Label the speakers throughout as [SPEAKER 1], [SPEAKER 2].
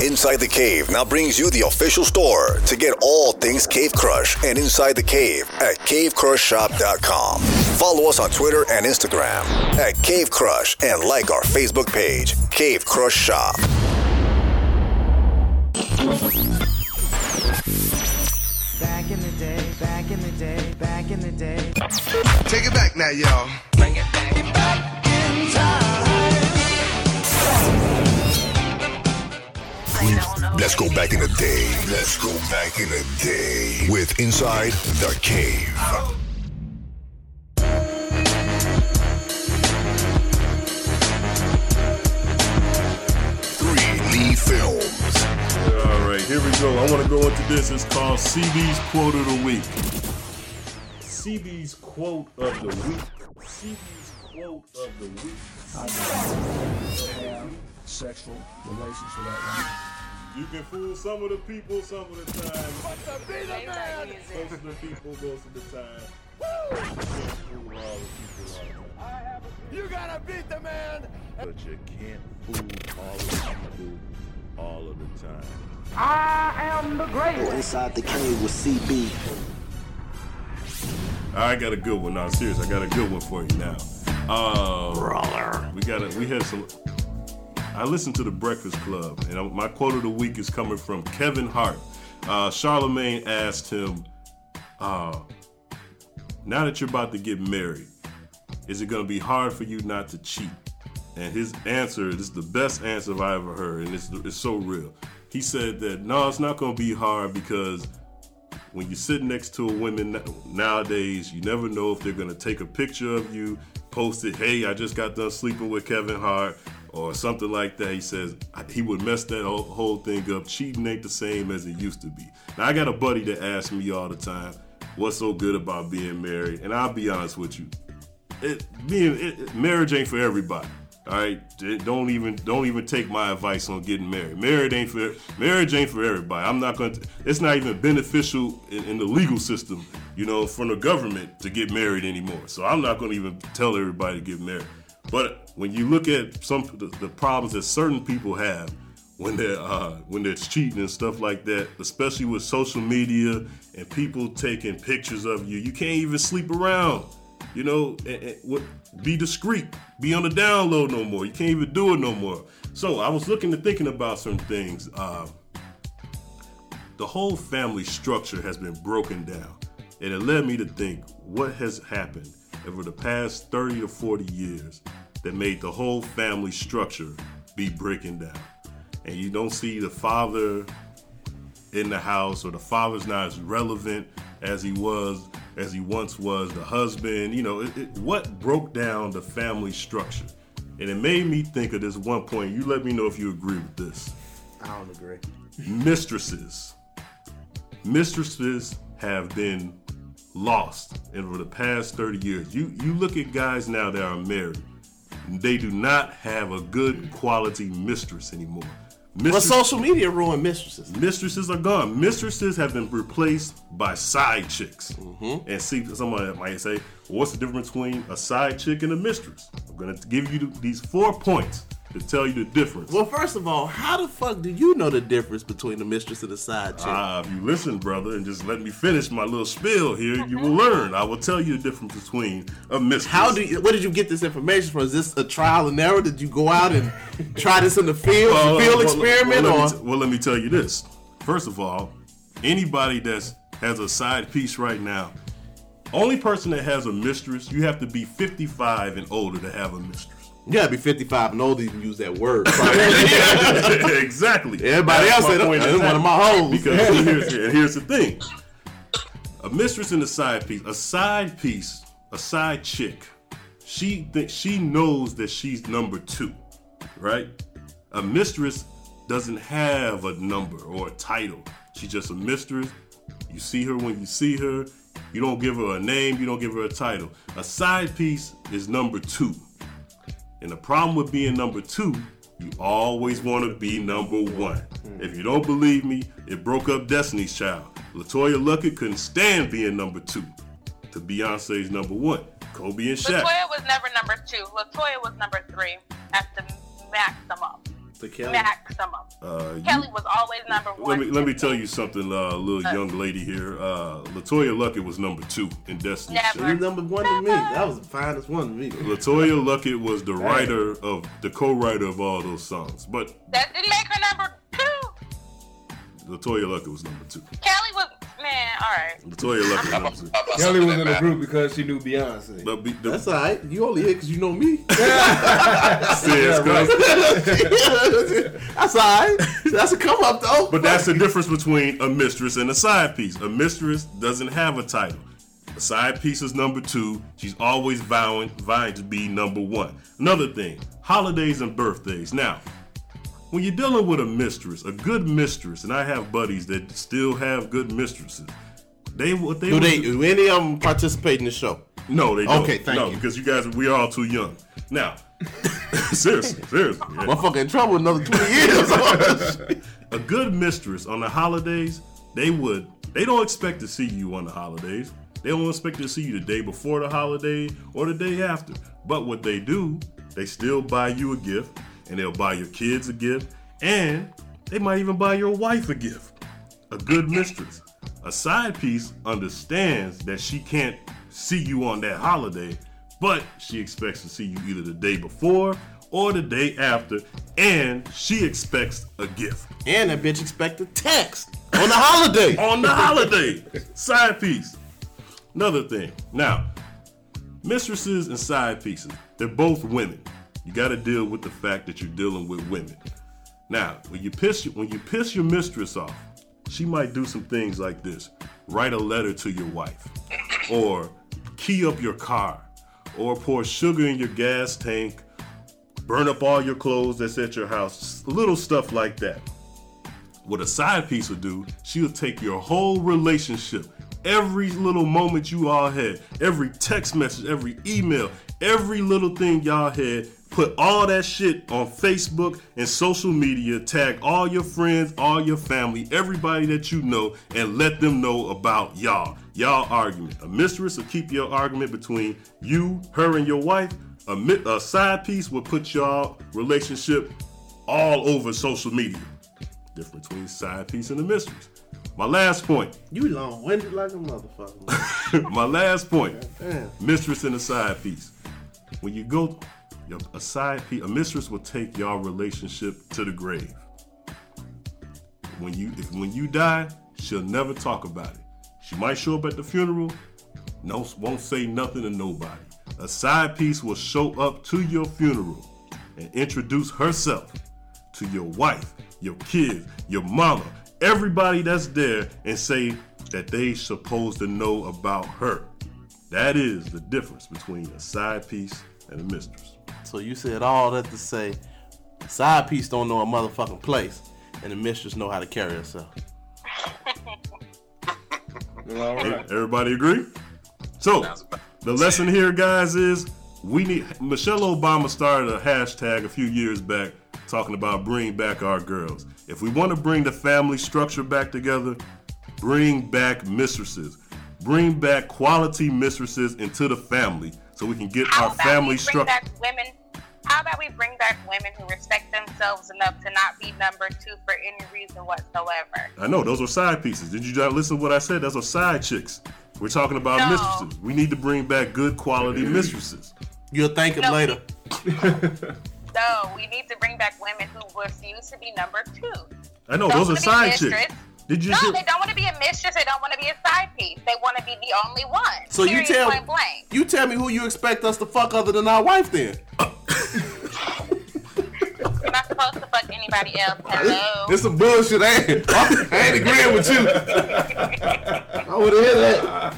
[SPEAKER 1] Inside the Cave now brings you the official store to get all things Cave Crush and Inside the Cave at cavecrushshop.com. Follow us on Twitter and Instagram at Cave Crush and like our Facebook page, Cave Crush Shop.
[SPEAKER 2] Back in the day, back in the day, back in the day.
[SPEAKER 3] Take it back now, y'all.
[SPEAKER 2] Bring it back,
[SPEAKER 1] Let's go back in the day. Let's go back in the day with Inside the Cave. Three Lee Films.
[SPEAKER 4] All right, here we go. I want to go into this. It's called CB's Quote of the Week. CB's Quote of the Week. CB's Quote of the Week.
[SPEAKER 5] I have sexual relations with that
[SPEAKER 4] You can fool some of the people some of the time. Most of the people most of the time. You can't fool all the people all the time.
[SPEAKER 6] You gotta beat the man.
[SPEAKER 4] But you can't fool all of the people all of the time.
[SPEAKER 6] I am the greatest.
[SPEAKER 7] Inside the cave with CB.
[SPEAKER 4] I got a good one. Now, serious, I got a good one for you now. Uh,
[SPEAKER 7] Brawler.
[SPEAKER 4] We got it. We had some. I listened to the Breakfast Club, and my quote of the week is coming from Kevin Hart. Uh, Charlemagne asked him, uh, "Now that you're about to get married, is it going to be hard for you not to cheat?" And his answer this is the best answer I ever heard, and it's, it's so real. He said that no, it's not going to be hard because when you sit next to a woman nowadays, you never know if they're gonna take a picture of you, post it, hey, I just got done sleeping with Kevin Hart, or something like that. He says he would mess that whole, thing up. Cheating ain't the same as it used to be. Now I got a buddy that asks me all the time, what's so good about being married? And I'll be honest with you, it being it- marriage ain't for everybody. All right, don't even don't even take my advice on getting married. Marriage ain't for marriage ain't for everybody. I'm not going to. It's not even beneficial in, in the legal system, you know, from the government to get married anymore. So I'm not going to even tell everybody to get married. But when you look at some the, the problems that certain people have when they're uh, when they're cheating and stuff like that, especially with social media and people taking pictures of you, you can't even sleep around. You know, and, and what, be discreet. Be on the download no more. You can't even do it no more. So I was looking and thinking about some things. Uh, the whole family structure has been broken down, and it led me to think what has happened over the past 30 to 40 years that made the whole family structure be breaking down. And you don't see the father in the house or the father's not as relevant as he was as he once was. The husband you know it, it- what broke down the family structure? And it made me think of this one point. You let me know if you agree with this.
[SPEAKER 7] I don't agree.
[SPEAKER 4] mistresses. Mistresses have been lost over the past 30 years. You you look at guys now that are married they do not have a good quality mistress anymore
[SPEAKER 8] But
[SPEAKER 4] Mistress-
[SPEAKER 8] social media ruined mistresses.
[SPEAKER 4] Mistresses are gone. Mistresses have been replaced by side chicks. Mm-hmm. And see, somebody might say, well, what's the difference between a side chick and a mistress? I'm going to give you these four points to tell you the difference.
[SPEAKER 8] Well, first of all, how the fuck do you know the difference between the mistress and the side chick?
[SPEAKER 4] Ah, if you listen, brother, and just let me finish my little spiel here, you will learn. I will tell you the difference between a mistress.
[SPEAKER 8] How do you? Where did you get this information from? Is this a trial and error? Did you go out and try this in the field,
[SPEAKER 4] Well,
[SPEAKER 8] field
[SPEAKER 4] well,
[SPEAKER 8] experiment,
[SPEAKER 4] well, let me t- well, let me tell you this. First of all, anybody that has a side piece right now, only person that has a mistress, you have to be 55 and older to have a mistress.
[SPEAKER 8] you gotta be 55 and older to even use that word.
[SPEAKER 4] exactly.
[SPEAKER 8] Everybody
[SPEAKER 4] That's
[SPEAKER 8] else said,
[SPEAKER 4] point
[SPEAKER 8] "That's one of my hoes."
[SPEAKER 4] Because here's, and here's the thing: a mistress and a side piece. A side piece, a side chick. She thinks she knows that she's number two, right? A mistress doesn't have a number or a title. She's just a mistress. You see her when you see her. You don't give her a name. You don't give her a title. A side piece is number two. And the problem with being number two, you always want to be number one. Hmm. If you don't believe me, it broke up Destiny's Child. LeToya Luckett couldn't stand being number two to Beyonce's number one. Kobe and Shaq.
[SPEAKER 9] LeToya was never number two. LeToya was number three at the maximum.
[SPEAKER 8] The Kelly.
[SPEAKER 9] maximum.
[SPEAKER 4] Uh, you-
[SPEAKER 9] Kelly was always number one.
[SPEAKER 4] let
[SPEAKER 9] one.
[SPEAKER 4] me let me tell you something, uh, little young lady here. Uh, LeToya Luckett was number two in Destiny's
[SPEAKER 9] Never.
[SPEAKER 8] She was number one to me. That was the finest one to me.
[SPEAKER 4] LeToya Luckett was the writer of the co-writer of all those songs, but
[SPEAKER 9] That didn't make her number two.
[SPEAKER 4] LeToya Luckett was number two.
[SPEAKER 9] Kelly was man. All right.
[SPEAKER 4] LeToya Luckett was number two.
[SPEAKER 10] Kelly was in the group because she knew Beyonce.
[SPEAKER 4] But be, the,
[SPEAKER 8] That's all right. You only here because you know me.
[SPEAKER 4] says,
[SPEAKER 8] That's all right. That's a come up though.
[SPEAKER 4] but that's the difference between a mistress and a side piece. A mistress doesn't have a title. A side piece is number two. She's always vowing, vying to be number one. Another thing, holidays and birthdays. Now, when you're dealing with a mistress, a good mistress, and I have buddies that still have good mistresses. They what they
[SPEAKER 8] do
[SPEAKER 4] would
[SPEAKER 8] they? Do any of them participate in the show?
[SPEAKER 4] No, they don't.
[SPEAKER 8] Okay, thank you.
[SPEAKER 4] no,
[SPEAKER 8] you.
[SPEAKER 4] because you guys, we are all too young. Now, seriously, seriously. yeah.
[SPEAKER 8] Motherfucker in trouble another twenty years.
[SPEAKER 4] Oh, a good mistress on the holidays, they would, they don't expect to see you on the holidays. They don't expect to see you the day before the holiday or the day after. But what they do, they still buy you a gift, and they'll buy your kids a gift, and they might even buy your wife a gift. A good mistress. A side piece understands that she can't see you on that holiday, but she expects to see you either the day before or the day after, and she expects a gift
[SPEAKER 8] and that bitch expect a text on the holiday.
[SPEAKER 4] on the holiday. Side piece. Another thing. Now, mistresses and side pieces, they're both women. You got to deal with the fact that you're dealing with women. Now, when you piss when you piss your mistress off, she might do some things like this: write a letter to your wife, or key up your car, or pour sugar in your gas tank, burn up all your clothes that's at your house, little stuff like that. What a side piece would do, she'll take your whole relationship, every little moment you all had, every text message, every email, every little thing y'all had, put all that shit on Facebook and social media, tag all your friends, all your family, everybody that you know, and let them know about y'all. Y'all argument. A mistress will keep your argument between you, her, and your wife. A, mi- a side piece will put y'all relationship all over social media. Difference between side piece and a mistress. My last point.
[SPEAKER 8] You long winded like a motherfucker.
[SPEAKER 4] My last point. Mistress and a side piece. When you go, a side piece, a mistress will take y'all relationship to the grave. When you, if when you die, she'll never talk about it. She might show up at the funeral, no, won't say nothing to nobody. A side piece will show up to your funeral and introduce herself to your wife, your kids, your mama, everybody that's there, and say that they supposed to know about her. That is the difference between a side piece and a mistress.
[SPEAKER 8] So you said all that to say, side piece don't know a motherfucking place, and the mistress know how to carry herself.
[SPEAKER 10] All right.
[SPEAKER 4] Everybody agree? So, the lesson here, guys, is we need. Michelle Obama started a hashtag a few years back talking about bring back our girls. If we want to bring the family structure back together, bring back mistresses. Bring back quality mistresses into the family so we can get
[SPEAKER 9] How
[SPEAKER 4] our
[SPEAKER 9] about
[SPEAKER 4] family
[SPEAKER 9] we bring
[SPEAKER 4] structure.
[SPEAKER 9] back women? How about we bring back women who respect themselves enough to not be number two for any reason whatsoever?
[SPEAKER 4] I know those are side pieces. Did you not listen to what I said? Those are side chicks. We're talking about
[SPEAKER 9] No.
[SPEAKER 4] mistresses. We need to bring back good quality mistresses.
[SPEAKER 8] You'll thank him
[SPEAKER 9] No.
[SPEAKER 8] later.
[SPEAKER 9] No, we need to bring back women who refuse to be number two.
[SPEAKER 4] I know
[SPEAKER 9] Don't
[SPEAKER 4] those are side
[SPEAKER 9] mistress.
[SPEAKER 4] chicks. Did you
[SPEAKER 9] No,
[SPEAKER 4] hear-
[SPEAKER 9] they don't want to be a mistress. They don't want to be a side piece. They want to be the only one.
[SPEAKER 8] So you tell
[SPEAKER 9] point blank.
[SPEAKER 8] you tell me who you expect us to fuck other than our wife then.
[SPEAKER 9] You're not supposed to fuck anybody else. Hello.
[SPEAKER 8] This some bullshit. I ain't, I ain't agreeing with you. I would hear that.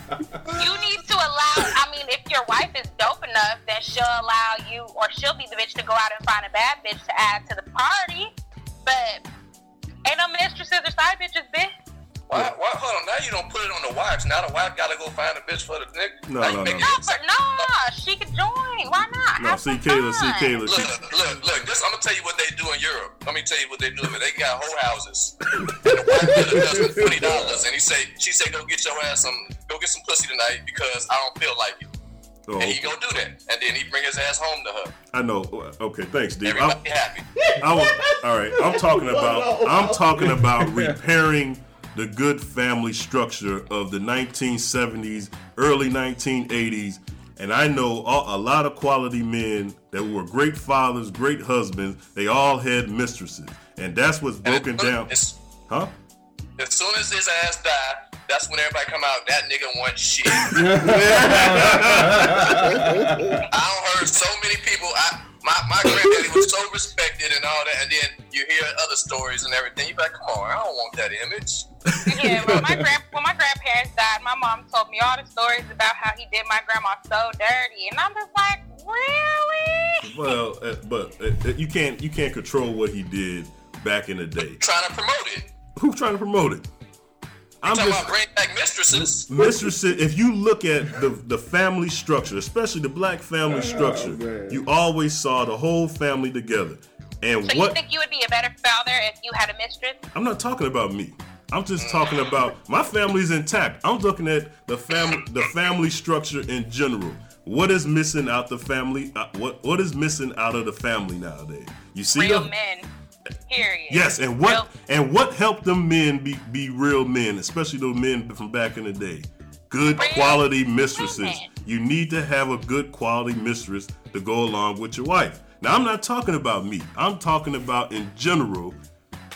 [SPEAKER 9] you need to allow. I mean, if your wife is dope enough, then she'll allow you, or she'll be the bitch to go out and find a bad bitch to add to the party. But ain't no mistresses or side bitches, bitch.
[SPEAKER 11] Why, why, hold on, now you don't put it on the wives. Now the wife gotta go find a bitch for the nigga.
[SPEAKER 4] No,
[SPEAKER 11] now
[SPEAKER 4] no, no.
[SPEAKER 9] No,
[SPEAKER 11] it
[SPEAKER 9] but no, she could join. Why not?
[SPEAKER 4] No,
[SPEAKER 9] Have
[SPEAKER 4] see
[SPEAKER 9] some
[SPEAKER 4] Kayla, see. Kayla.
[SPEAKER 11] Look,
[SPEAKER 4] She,
[SPEAKER 11] look, look. This, I'm gonna tell you what they do in Europe. Let me tell you what they do. They got whole houses. And the wife get twenty dollars, and he say, she say, go get your ass some, go get some pussy tonight because I don't feel like it.
[SPEAKER 4] Oh,
[SPEAKER 11] and he gonna do that, and then he bring his ass home to her.
[SPEAKER 4] I know. Okay, thanks, Steve.
[SPEAKER 11] Everybody
[SPEAKER 4] I'm,
[SPEAKER 11] happy.
[SPEAKER 4] I was, all right, I'm talking about I'm talking about repairing the good family structure of the 1970s, early 1980s, and I know a, a lot of quality men that were great fathers, great husbands. They all had mistresses, and that's what's broken down.
[SPEAKER 11] As,
[SPEAKER 4] Huh?
[SPEAKER 11] as soon as his ass die, that's when everybody come out. That nigga wants shit. I don't heard so many people. I my my granddaddy was so respected and all that, and then you hear other stories and everything. You be like, come on, I don't want that image.
[SPEAKER 9] yeah, when my grand when my grandparents died, my mom told me all the stories about how he did my grandma so dirty, and I'm just like, really?
[SPEAKER 4] Well, uh, but uh, you can't you can't control what he did back in the day.
[SPEAKER 11] Trying to promote it.
[SPEAKER 4] Who's trying to promote it? I'm
[SPEAKER 11] talking
[SPEAKER 4] just
[SPEAKER 11] about bring back mistresses.
[SPEAKER 4] mistresses. If you look at the the family structure, especially the black family structure, you always saw the whole family together. And
[SPEAKER 9] So you think you would be a better father if you had a mistress?
[SPEAKER 4] I'm not talking about me. I'm just talking about my family's intact. I'm looking at the family the family structure in general. What is missing out the family? Uh, what what is missing out of the family nowadays? You see
[SPEAKER 9] Real
[SPEAKER 4] the-
[SPEAKER 9] men. Period.
[SPEAKER 4] Yes, and what and what helped them men be, be real men, especially those men from back in the day? Good quality mistresses. You need to have a good quality mistress to go along with your wife. Now I'm not talking about me. I'm talking about in general.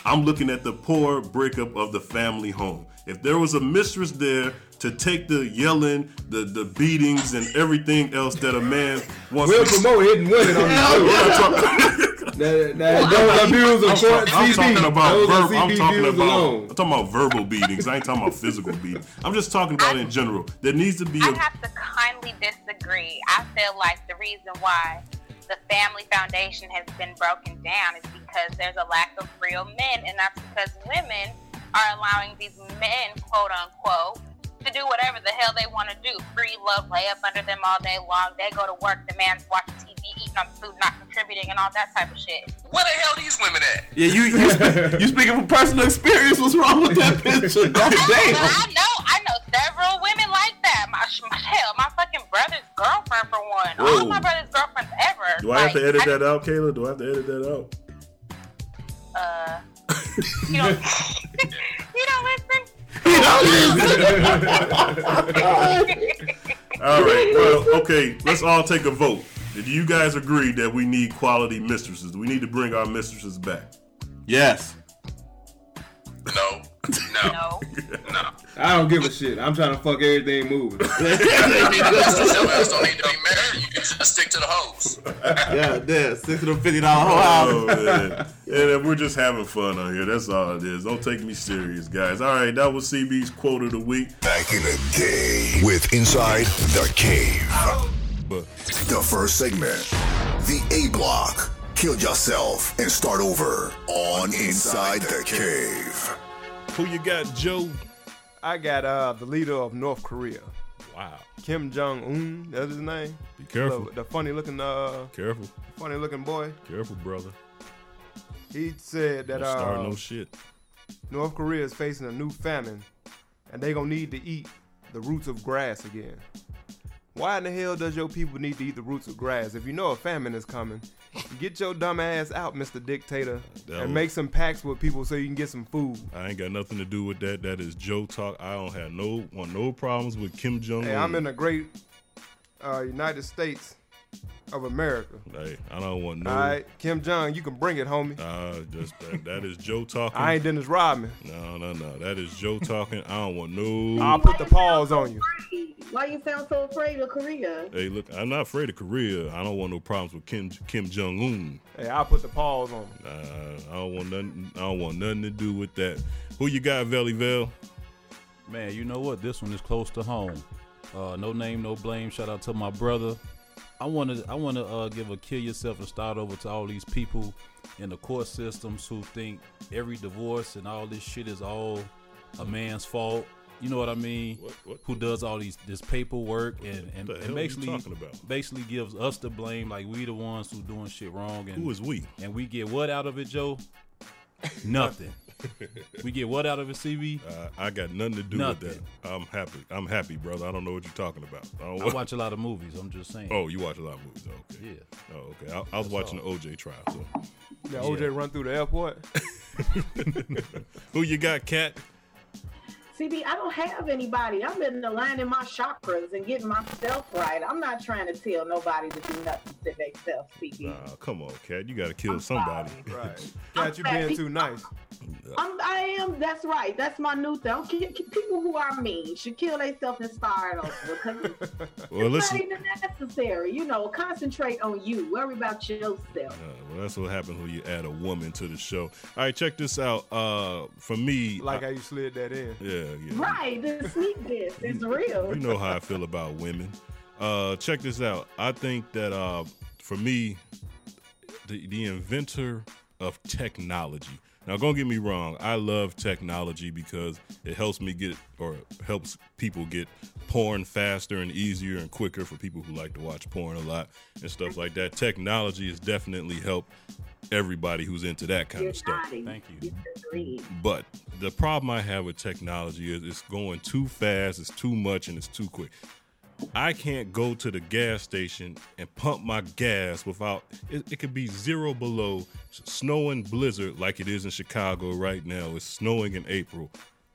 [SPEAKER 4] I'm looking at the poor breakup of the family home. If there was a mistress there to take the yelling, the the beatings, and everything else that a man wants
[SPEAKER 10] We'll
[SPEAKER 4] to
[SPEAKER 10] promote hitting women on the show. That, that, those abuse of
[SPEAKER 4] I'm,
[SPEAKER 10] court
[SPEAKER 4] I'm talking about
[SPEAKER 10] those
[SPEAKER 4] I'm talking about
[SPEAKER 10] alone.
[SPEAKER 4] I'm talking about verbal beatings. I ain't talking about physical beatings. I'm just talking about in general. There needs to be
[SPEAKER 9] I
[SPEAKER 4] a
[SPEAKER 9] have to kindly disagree. I feel like the reason why the family foundation has been broken down is because there's a lack of real men, and that's because women are allowing these men, quote unquote, to do whatever the hell they want to do. Free love, lay up under them all day long. They go to work, the man's watching TV, eating on food, not contributing, and all that type of shit.
[SPEAKER 11] Where the hell these women at?
[SPEAKER 8] Yeah, you you, spe- you speaking from personal experience. What's wrong with that picture? God
[SPEAKER 9] But
[SPEAKER 8] damn.
[SPEAKER 9] I know, I know several women like that. My, my hell, my fucking brother's girlfriend for one. All my brother's girlfriends ever.
[SPEAKER 4] Do I have to
[SPEAKER 9] Like,
[SPEAKER 4] edit that out, Kayla? Do I have to edit that out?
[SPEAKER 9] Uh, you don't, you don't listen.
[SPEAKER 4] All right. Well, okay. Let's all take a vote. Do you guys agree that we need quality mistresses? We need to bring our mistresses back.
[SPEAKER 8] Yes.
[SPEAKER 11] No. No.
[SPEAKER 9] No.
[SPEAKER 11] No.
[SPEAKER 10] I don't give a shit. I'm trying to fuck everything moving.
[SPEAKER 11] Some else don't need to be married. You can just stick to the hoes.
[SPEAKER 8] Yeah, there. Six of them fifty dollar whole house.
[SPEAKER 4] Oh, man. And uh, we're just having fun on here. That's all it is. Don't take me serious, guys. All right, that was CB's quote of the week.
[SPEAKER 1] Back in the day with Inside the Cave.
[SPEAKER 4] But
[SPEAKER 1] The first segment, the A block. Kill yourself and start over on Inside the Cave.
[SPEAKER 4] who you got, Joe?
[SPEAKER 12] I got uh the leader of North Korea,
[SPEAKER 4] Wow.
[SPEAKER 12] Kim Jong Un. That's his name.
[SPEAKER 4] Be careful.
[SPEAKER 12] The, the funny looking uh
[SPEAKER 4] Careful.
[SPEAKER 12] funny looking boy.
[SPEAKER 4] Careful, brother.
[SPEAKER 12] He said that
[SPEAKER 4] Don't start
[SPEAKER 12] uh,
[SPEAKER 4] no shit.
[SPEAKER 12] North Korea is facing a new famine, and they gonna need to eat the roots of grass again. Why in the hell does your people need to eat the roots of grass? If you know a famine is coming, get your dumb ass out, Mr. Dictator,
[SPEAKER 4] That
[SPEAKER 12] and
[SPEAKER 4] was-
[SPEAKER 12] make some pacts with people so you can get some food.
[SPEAKER 4] I ain't got nothing to do with that. That is Joe talk. I don't have no want no problems with Kim Jong Un.
[SPEAKER 12] Hey, I'm in the great uh, United States of America.
[SPEAKER 4] Hey, I don't want no.
[SPEAKER 12] All right, Kim Jong, you can bring it, homie.
[SPEAKER 4] Uh, just that, that is Joe talking.
[SPEAKER 12] I ain't Dennis Rodman.
[SPEAKER 4] No, no, no. That is Joe talking. I don't want no.
[SPEAKER 12] I'll put the pause on you.
[SPEAKER 13] Why you sound so afraid of Korea?
[SPEAKER 4] Hey, look, I'm not afraid of Korea. I don't want no problems with Kim Kim Jong Un.
[SPEAKER 12] Hey, I'll put the pause on you.
[SPEAKER 4] Uh, I don't want nothing. I don't want nothing to do with that. Who you got, Valley Vel?
[SPEAKER 14] Man, you know what? This one is close to home. Uh, no name, no blame. Shout out to my brother. I want to I want to uh, give a kill yourself and start over to all these people in the court systems who think every divorce and all this shit is all a man's fault. You know what I mean? What? Who does all these this paperwork and and, and basically basically gives us the blame like we the ones who doing shit wrong and
[SPEAKER 4] Who is we?
[SPEAKER 14] And we get what out of it, Joe? Nothing. we get what out of a CB?
[SPEAKER 4] Uh, I got nothing to do
[SPEAKER 14] Nothing.
[SPEAKER 4] with that. I'm happy. I'm happy, brother. I don't know what you're talking about. I, don't
[SPEAKER 14] I watch a lot of movies. I'm just saying.
[SPEAKER 4] Oh, you watch a lot of movies. Okay.
[SPEAKER 14] Yeah.
[SPEAKER 4] Oh, okay. I, I was watching the OJ trial. So.
[SPEAKER 12] Yeah, OJ run through the airport.
[SPEAKER 4] Who you got, Kat?
[SPEAKER 13] CB, I don't have anybody. I'm in aligning my chakras and getting myself right. I'm not trying to tell nobody to do nothing to themselves, CB.
[SPEAKER 4] Nah, come on, Kat. You got to kill somebody.
[SPEAKER 12] Right. Kat, you being too nice.
[SPEAKER 13] I'm, I am. That's right. That's my new thing. I'm ki- ki- People who are mean should kill themselves and start over
[SPEAKER 4] Well,
[SPEAKER 13] it's
[SPEAKER 4] listen.
[SPEAKER 13] not even necessary. You know, concentrate on you. Worry about yourself.
[SPEAKER 4] Uh, well, that's what happens when you add a woman to the show. All right, check this out. Uh, for me,
[SPEAKER 12] Like
[SPEAKER 4] I-
[SPEAKER 12] how you slid that in.
[SPEAKER 4] yeah, yeah.
[SPEAKER 13] Right. The sneak this is real.
[SPEAKER 4] You know how I feel about women. Uh, check this out. I think that uh, for me, the, the inventor of technology. Now, don't get me wrong. I love technology because it helps me get or helps people get porn faster and easier and quicker for people who like to watch porn a lot and stuff like that. Technology has definitely helped everybody who's into that kind
[SPEAKER 13] You're
[SPEAKER 4] of stuff.
[SPEAKER 13] nodding.
[SPEAKER 14] Thank you.
[SPEAKER 4] But the problem I have with technology is it's going too fast, it's too much, and it's too quick. I can't go to the gas station and pump my gas without it, it could be zero below, s- snow and blizzard like it is in Chicago right now. It's snowing in April.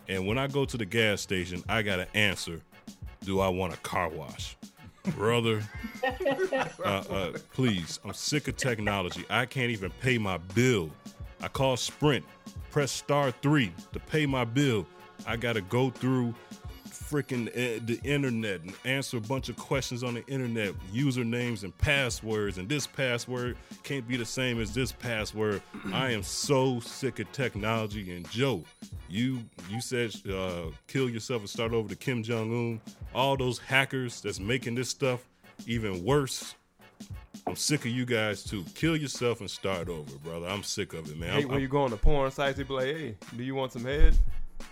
[SPEAKER 4] And when I go to the gas station, I got to answer Do I want a car wash? Brother, uh, uh, please, I'm sick of technology. I can't even pay my bill. I call Sprint, press star three to pay my bill. I got to go through freaking uh, the internet and answer a bunch of questions on the internet, usernames and passwords, and this password can't be the same as this password. I am so sick of technology. And Joe, you you said uh, kill yourself and start over to Kim Jong Un. All those hackers that's making this stuff even worse. I'm sick of you guys too. Kill yourself and start over, brother. I'm sick of it, man.
[SPEAKER 12] Hey,
[SPEAKER 4] I'm-
[SPEAKER 12] when
[SPEAKER 4] I'm-
[SPEAKER 12] you go on the porn sites, they be like, "Hey, do you want some head?"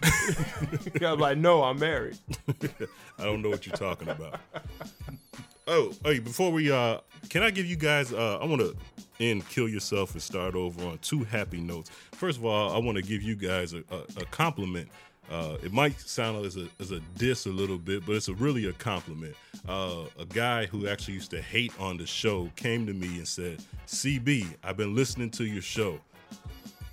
[SPEAKER 12] I'm like, "No, I'm married."
[SPEAKER 4] I don't know what you're talking about. Oh, hey, before we uh can I give you guys uh I want to end kill yourself and start over on two happy notes. First of all, I want to give you guys a, a, a compliment. Uh, it might sound as a as a diss a little bit, but it's a really a compliment. Uh, a guy who actually used to hate on the show came to me and said, "CB, I've been listening to your show."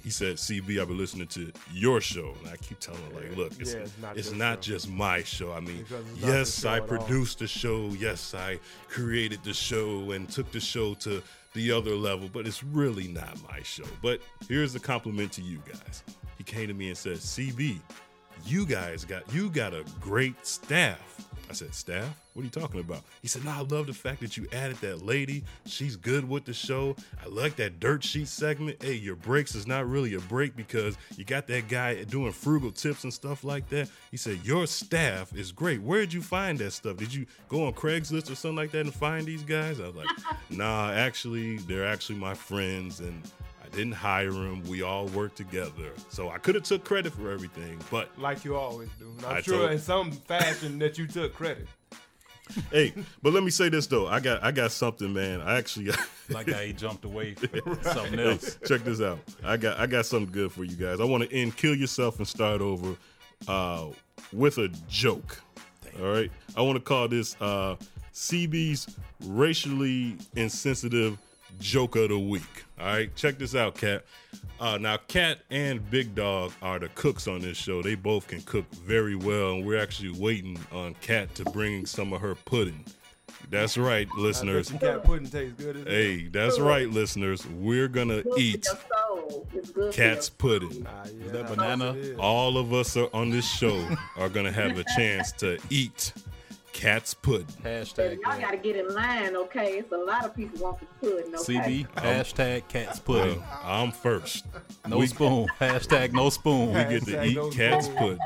[SPEAKER 4] He said, "CB, I've been listening to your show," and I keep telling him, "Like, look, it's,
[SPEAKER 12] Yeah,
[SPEAKER 4] it's
[SPEAKER 12] it's
[SPEAKER 4] not,
[SPEAKER 12] not
[SPEAKER 4] just, my show. I mean,
[SPEAKER 12] not
[SPEAKER 4] yes, I
[SPEAKER 12] all.
[SPEAKER 4] produced the show. Yes, I created the show and took the show to the other level, but it's really not my show. But here's the compliment to you guys. He came to me and said, "CB, you guys got you got a great staff." I said, "Staff? What are you talking about?" He said, "No, I love the fact that you added that lady. She's good with the show. I like that dirt sheet segment. Hey, your breaks is not really a break because you got that guy doing frugal tips and stuff like that." He said, "Your staff is great. Where did you find that stuff? Did you go on Craigslist or something like that and find these guys?" I was like, "Nah, actually, they're actually my friends and." I didn't hire him. We all worked together. So I could have took credit for everything, but
[SPEAKER 12] Like you always do. And I'm
[SPEAKER 4] I
[SPEAKER 12] sure
[SPEAKER 4] told-
[SPEAKER 12] in some fashion that you took credit.
[SPEAKER 4] hey, but let me say this though. I got I got something, man. I actually
[SPEAKER 14] Like how he jumped away from something else.
[SPEAKER 4] check this out. I got I got something good for you guys. I want to end kill yourself and start over uh, with a joke. All right. I want to call this uh, CB's racially insensitive joke of the week. All right. Check this out, Kat. Uh, now, Kat and Big Dog are the cooks on this show. They both can cook very well, and we're actually waiting on Kat to bring some of her pudding. That's right, listeners.
[SPEAKER 12] I cat pudding tastes good. As
[SPEAKER 4] Hey, that's right, listeners. We're gonna eat
[SPEAKER 13] for your soul. It's
[SPEAKER 4] cat's
[SPEAKER 13] your-
[SPEAKER 4] pudding.
[SPEAKER 12] Is
[SPEAKER 14] that banana?
[SPEAKER 4] All of us are on this show are gonna have a chance to eat cat's pudding.
[SPEAKER 14] Hashtag
[SPEAKER 13] Y'all gotta get in line, okay? It's a lot of people want the pudding, okay?
[SPEAKER 14] CB. Hashtag cats pudding.
[SPEAKER 4] Well, I'm first.
[SPEAKER 14] No
[SPEAKER 4] we,
[SPEAKER 14] spoon. Hashtag no spoon.
[SPEAKER 4] we get to eat
[SPEAKER 12] no
[SPEAKER 4] cat's
[SPEAKER 12] spoon.
[SPEAKER 4] pudding.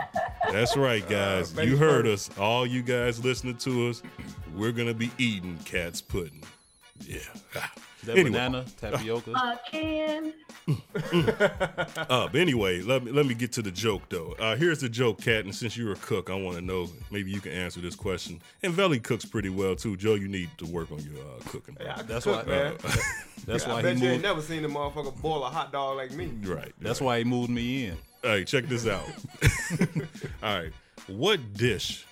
[SPEAKER 4] That's right, guys.
[SPEAKER 12] face
[SPEAKER 4] you heard us. All you guys listening to us, we're gonna be eating cat's pudding. Yeah.
[SPEAKER 14] That
[SPEAKER 4] Anyway.
[SPEAKER 14] banana, tapioca.
[SPEAKER 13] Uh, Ken,
[SPEAKER 4] Uh, but anyway, let me let me get to the joke though. Uh, here's the joke, Kat. And since you're a cook, I want to know maybe you can answer this question. And Velle cooks pretty well too. Joe, you need to work on your uh, cooking.
[SPEAKER 12] Yeah, I
[SPEAKER 14] That's
[SPEAKER 12] cook,
[SPEAKER 14] why-
[SPEAKER 12] man.
[SPEAKER 14] That's
[SPEAKER 12] I
[SPEAKER 14] why
[SPEAKER 12] bet
[SPEAKER 14] he
[SPEAKER 12] you ain't
[SPEAKER 14] moved.
[SPEAKER 12] never seen a motherfucker boil a hot dog like me.
[SPEAKER 4] right.
[SPEAKER 14] That's why he moved me in.
[SPEAKER 4] Hey, check this out. All right. What dish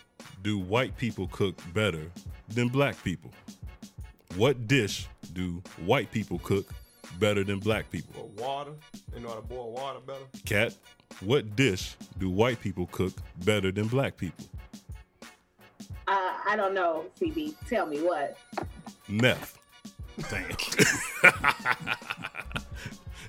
[SPEAKER 4] do white people cook better than black people? What dish do white people cook better than black people?
[SPEAKER 12] Or Water. You know how to boil water better?
[SPEAKER 4] Kat, what dish do white people cook better than black people?
[SPEAKER 13] Uh, I don't know, CB. Tell me what.
[SPEAKER 4] Meth. Damn.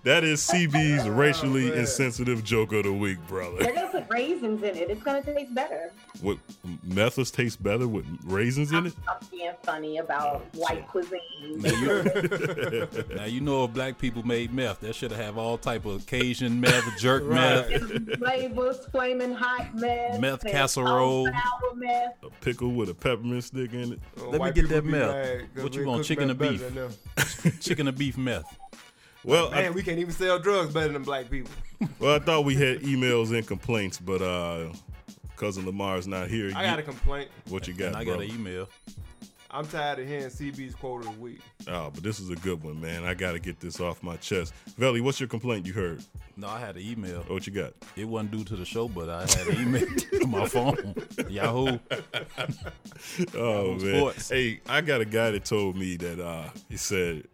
[SPEAKER 4] that is CB's racially
[SPEAKER 12] man.
[SPEAKER 4] insensitive joke of the week, brother.
[SPEAKER 13] They're gonna put raisins in it. It's gonna taste better.
[SPEAKER 4] What methos taste better with raisins in it?
[SPEAKER 13] I'm being funny about white cuisine.
[SPEAKER 14] Now you, now you know if black people made meth, that should have all type of Cajun meth, jerk meth,
[SPEAKER 13] Flavors, flaming hot meth,
[SPEAKER 14] Meth casserole.
[SPEAKER 13] meth.
[SPEAKER 4] A pickle with a peppermint stick in it.
[SPEAKER 14] Let me get that
[SPEAKER 12] be
[SPEAKER 14] meth.
[SPEAKER 12] mad 'cause
[SPEAKER 14] What you want? Chicken or beef? Chicken or beef meth.
[SPEAKER 4] Well, I,
[SPEAKER 12] Man, we can't even sell drugs better than black people.
[SPEAKER 4] well, I thought we had emails and complaints, but uh, cousin Lamar's not here.
[SPEAKER 12] I
[SPEAKER 4] You-
[SPEAKER 12] got a complaint.
[SPEAKER 4] What you got,
[SPEAKER 14] And I
[SPEAKER 4] bro?
[SPEAKER 14] got an email.
[SPEAKER 12] I'm tired of hearing CB's quote of the week.
[SPEAKER 4] Oh, but this is a good one, man. I got to get this off my chest. Velle, what's your complaint you heard?
[SPEAKER 14] No, I had an email.
[SPEAKER 4] What you got?
[SPEAKER 14] It wasn't due to the show, but I had an email to my phone. Yahoo.
[SPEAKER 4] Oh
[SPEAKER 14] Yahoo
[SPEAKER 4] man.
[SPEAKER 14] Sports.
[SPEAKER 4] Hey, I got a guy that told me that uh he said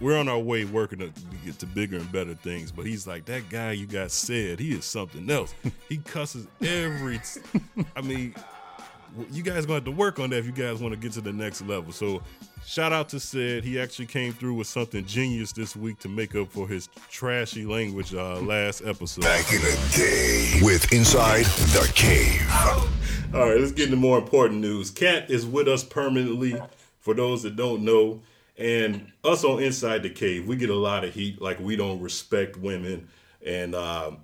[SPEAKER 4] we're on our way working to get to bigger and better things, but he's like that guy you got Ced he is something else. He cusses every. I mean, you guys gonna have to work on that if you guys want to get to the next level. So, shout out to said he actually came through with something genius this week to make up for his trashy language uh, last episode.
[SPEAKER 1] Back in the day with Inside the Cave.
[SPEAKER 4] All right, let's get into more important news. Cat is with us permanently. For those that don't know, and us on Inside the Cave, we get a lot of heat. Like we don't respect women, and um,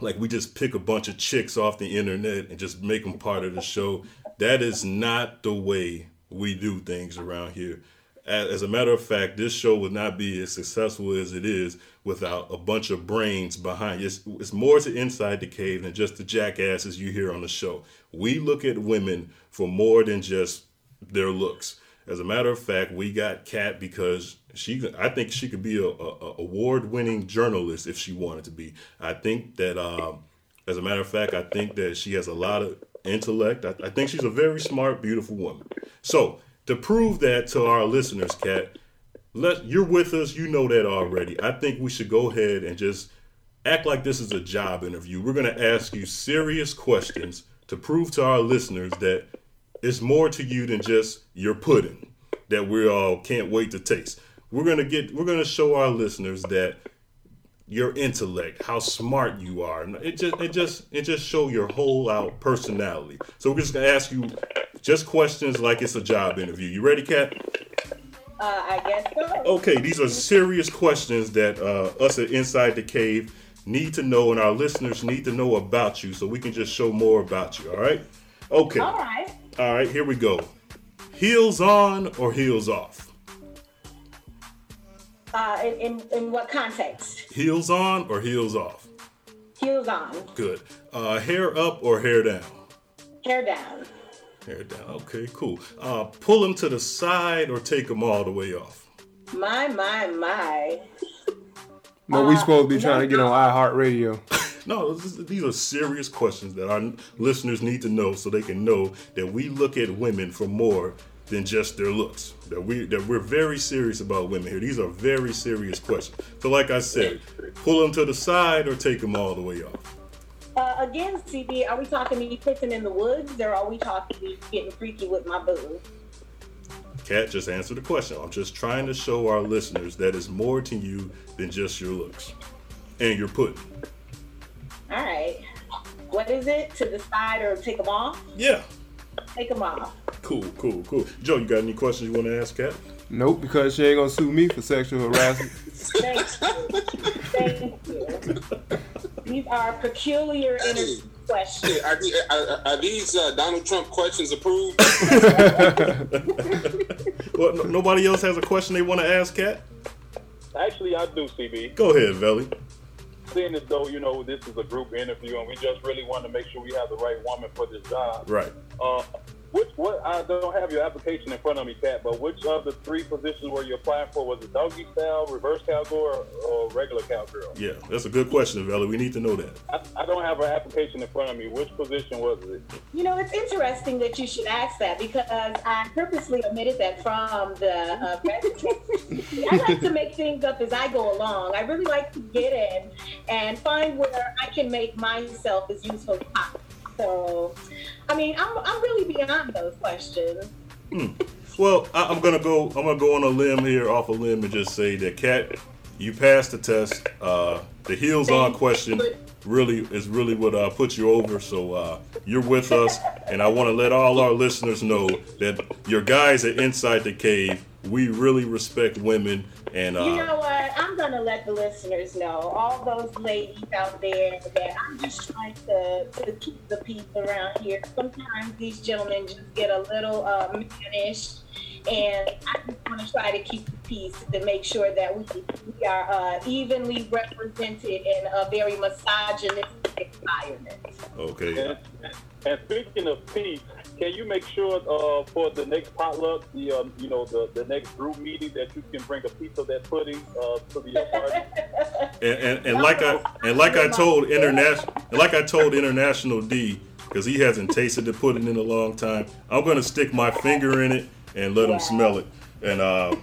[SPEAKER 4] like we just pick a bunch of chicks off the internet and just make them part of the show. That is not the way we do things around here. As a matter of fact, this show would not be as successful as it is without a bunch of brains behind it. It's, it's more to Inside the Cave than just the jackasses you hear on the show. We look at women for more than just their looks. As a matter of fact, we got Kat because she. I think she could be a, a, award-winning journalist if she wanted to be. I think that, um, as a matter of fact, I think that she has a lot of intellect. I, I think she's a very smart, beautiful woman. So to prove that to our listeners, Kat, let you're with us. You know that already. I think we should go ahead and just act like this is a job interview. We're going to ask you serious questions to prove to our listeners that it's more to you than just your pudding that we all can't wait to taste. We're going to get we're going to show our listeners that your intellect, how smart you are. It just it just it just show your whole out personality. So we're just going to ask you just questions like it's a job interview. You ready, Kat?
[SPEAKER 13] Uh, I guess so.
[SPEAKER 4] Okay, these are serious questions that uh, us at Inside the Cave need to know, and our listeners need to know about you, so we can just show more about you. All right? Okay.
[SPEAKER 13] All right.
[SPEAKER 4] All right. Here we go. Heels on or heels off?
[SPEAKER 13] Uh, in, in, in what context?
[SPEAKER 4] Heels on or heels off?
[SPEAKER 13] Heels on,
[SPEAKER 4] Good. Uh, hair up or hair down?
[SPEAKER 13] hair down.
[SPEAKER 4] Hair down. Okay, cool. Uh, pull them to the side or take them all the way off?
[SPEAKER 13] My, my, my.
[SPEAKER 12] But we supposed to be trying to get on iHeartRadio.
[SPEAKER 4] No, is- these are serious questions that our listeners need to know so they can know that we look at women for more than just their looks. That we that we're very serious about women here. These are very serious questions. So, like I said, pull them to the side or take them all the way off.
[SPEAKER 13] Uh, again, CB, are we talking me pissing in the woods or are we talking me getting freaky with my boo?
[SPEAKER 4] Kat, just answer the question. I'm just trying to show our listeners that it's more to you than just your looks and your pudding.
[SPEAKER 13] All right. What is it? To the side or take them off?
[SPEAKER 4] Yeah.
[SPEAKER 13] Take them off.
[SPEAKER 4] Cool, cool, cool. Joe, you got any questions you want to ask Kat?
[SPEAKER 12] Nope, because she ain't gonna sue me for sexual harassment.
[SPEAKER 13] Thank you. Thank you. These are peculiar interview questions.
[SPEAKER 15] Are, are, are these uh, Donald Trump questions approved?
[SPEAKER 4] Well, no- nobody else has a question they want to ask Kat?
[SPEAKER 16] Actually, I do, CB.
[SPEAKER 4] Go ahead, Velle.
[SPEAKER 16] Seeing as though, you know, this is a group interview and we just really want to make sure we have the right woman for this job.
[SPEAKER 4] Right.
[SPEAKER 16] Uh, which what I don't have your application in front of me, Kat, but which of the three positions were you applying for? Was it doggy style, reverse cowgirl, or, or regular cowgirl?
[SPEAKER 4] Yeah, that's a good question, Vella. We need to know that.
[SPEAKER 16] I, I don't have an application in front of me. Which position was it?
[SPEAKER 13] You know, it's interesting that you should ask that because I purposely omitted that from the uh. I like to make things up as I go along. I really like to get in and find where I can make myself as useful as possible. So, I mean, I'm, I'm really beyond those questions.
[SPEAKER 4] Hmm. Well, I, I'm gonna go. I'm gonna go on a limb here, off a limb, and just say that, Kat, you passed the test. Uh, the heels on question really is really what uh, put you over. So uh, you're with us, and I want to let all our listeners know that your guys are inside the cave. We really respect women, and uh,
[SPEAKER 13] You know what? I'm gonna let the listeners know, all those ladies out there, that I'm just trying to, to keep the peace around here. Sometimes these gentlemen just get a little uh, mannish, and I just want to try to keep the peace to make sure that we, we are uh, evenly represented in a very misogynistic environment.
[SPEAKER 4] okay.
[SPEAKER 16] And, and speaking of peace, can you make sure uh, for the next potluck, the um, you know the, the next group meeting that you can bring a piece of that pudding uh, to the party?
[SPEAKER 4] and, and, and like I and like I told international like I told international D because he hasn't tasted the pudding in a long time. I'm gonna stick my finger in it and let him smell it, and uh,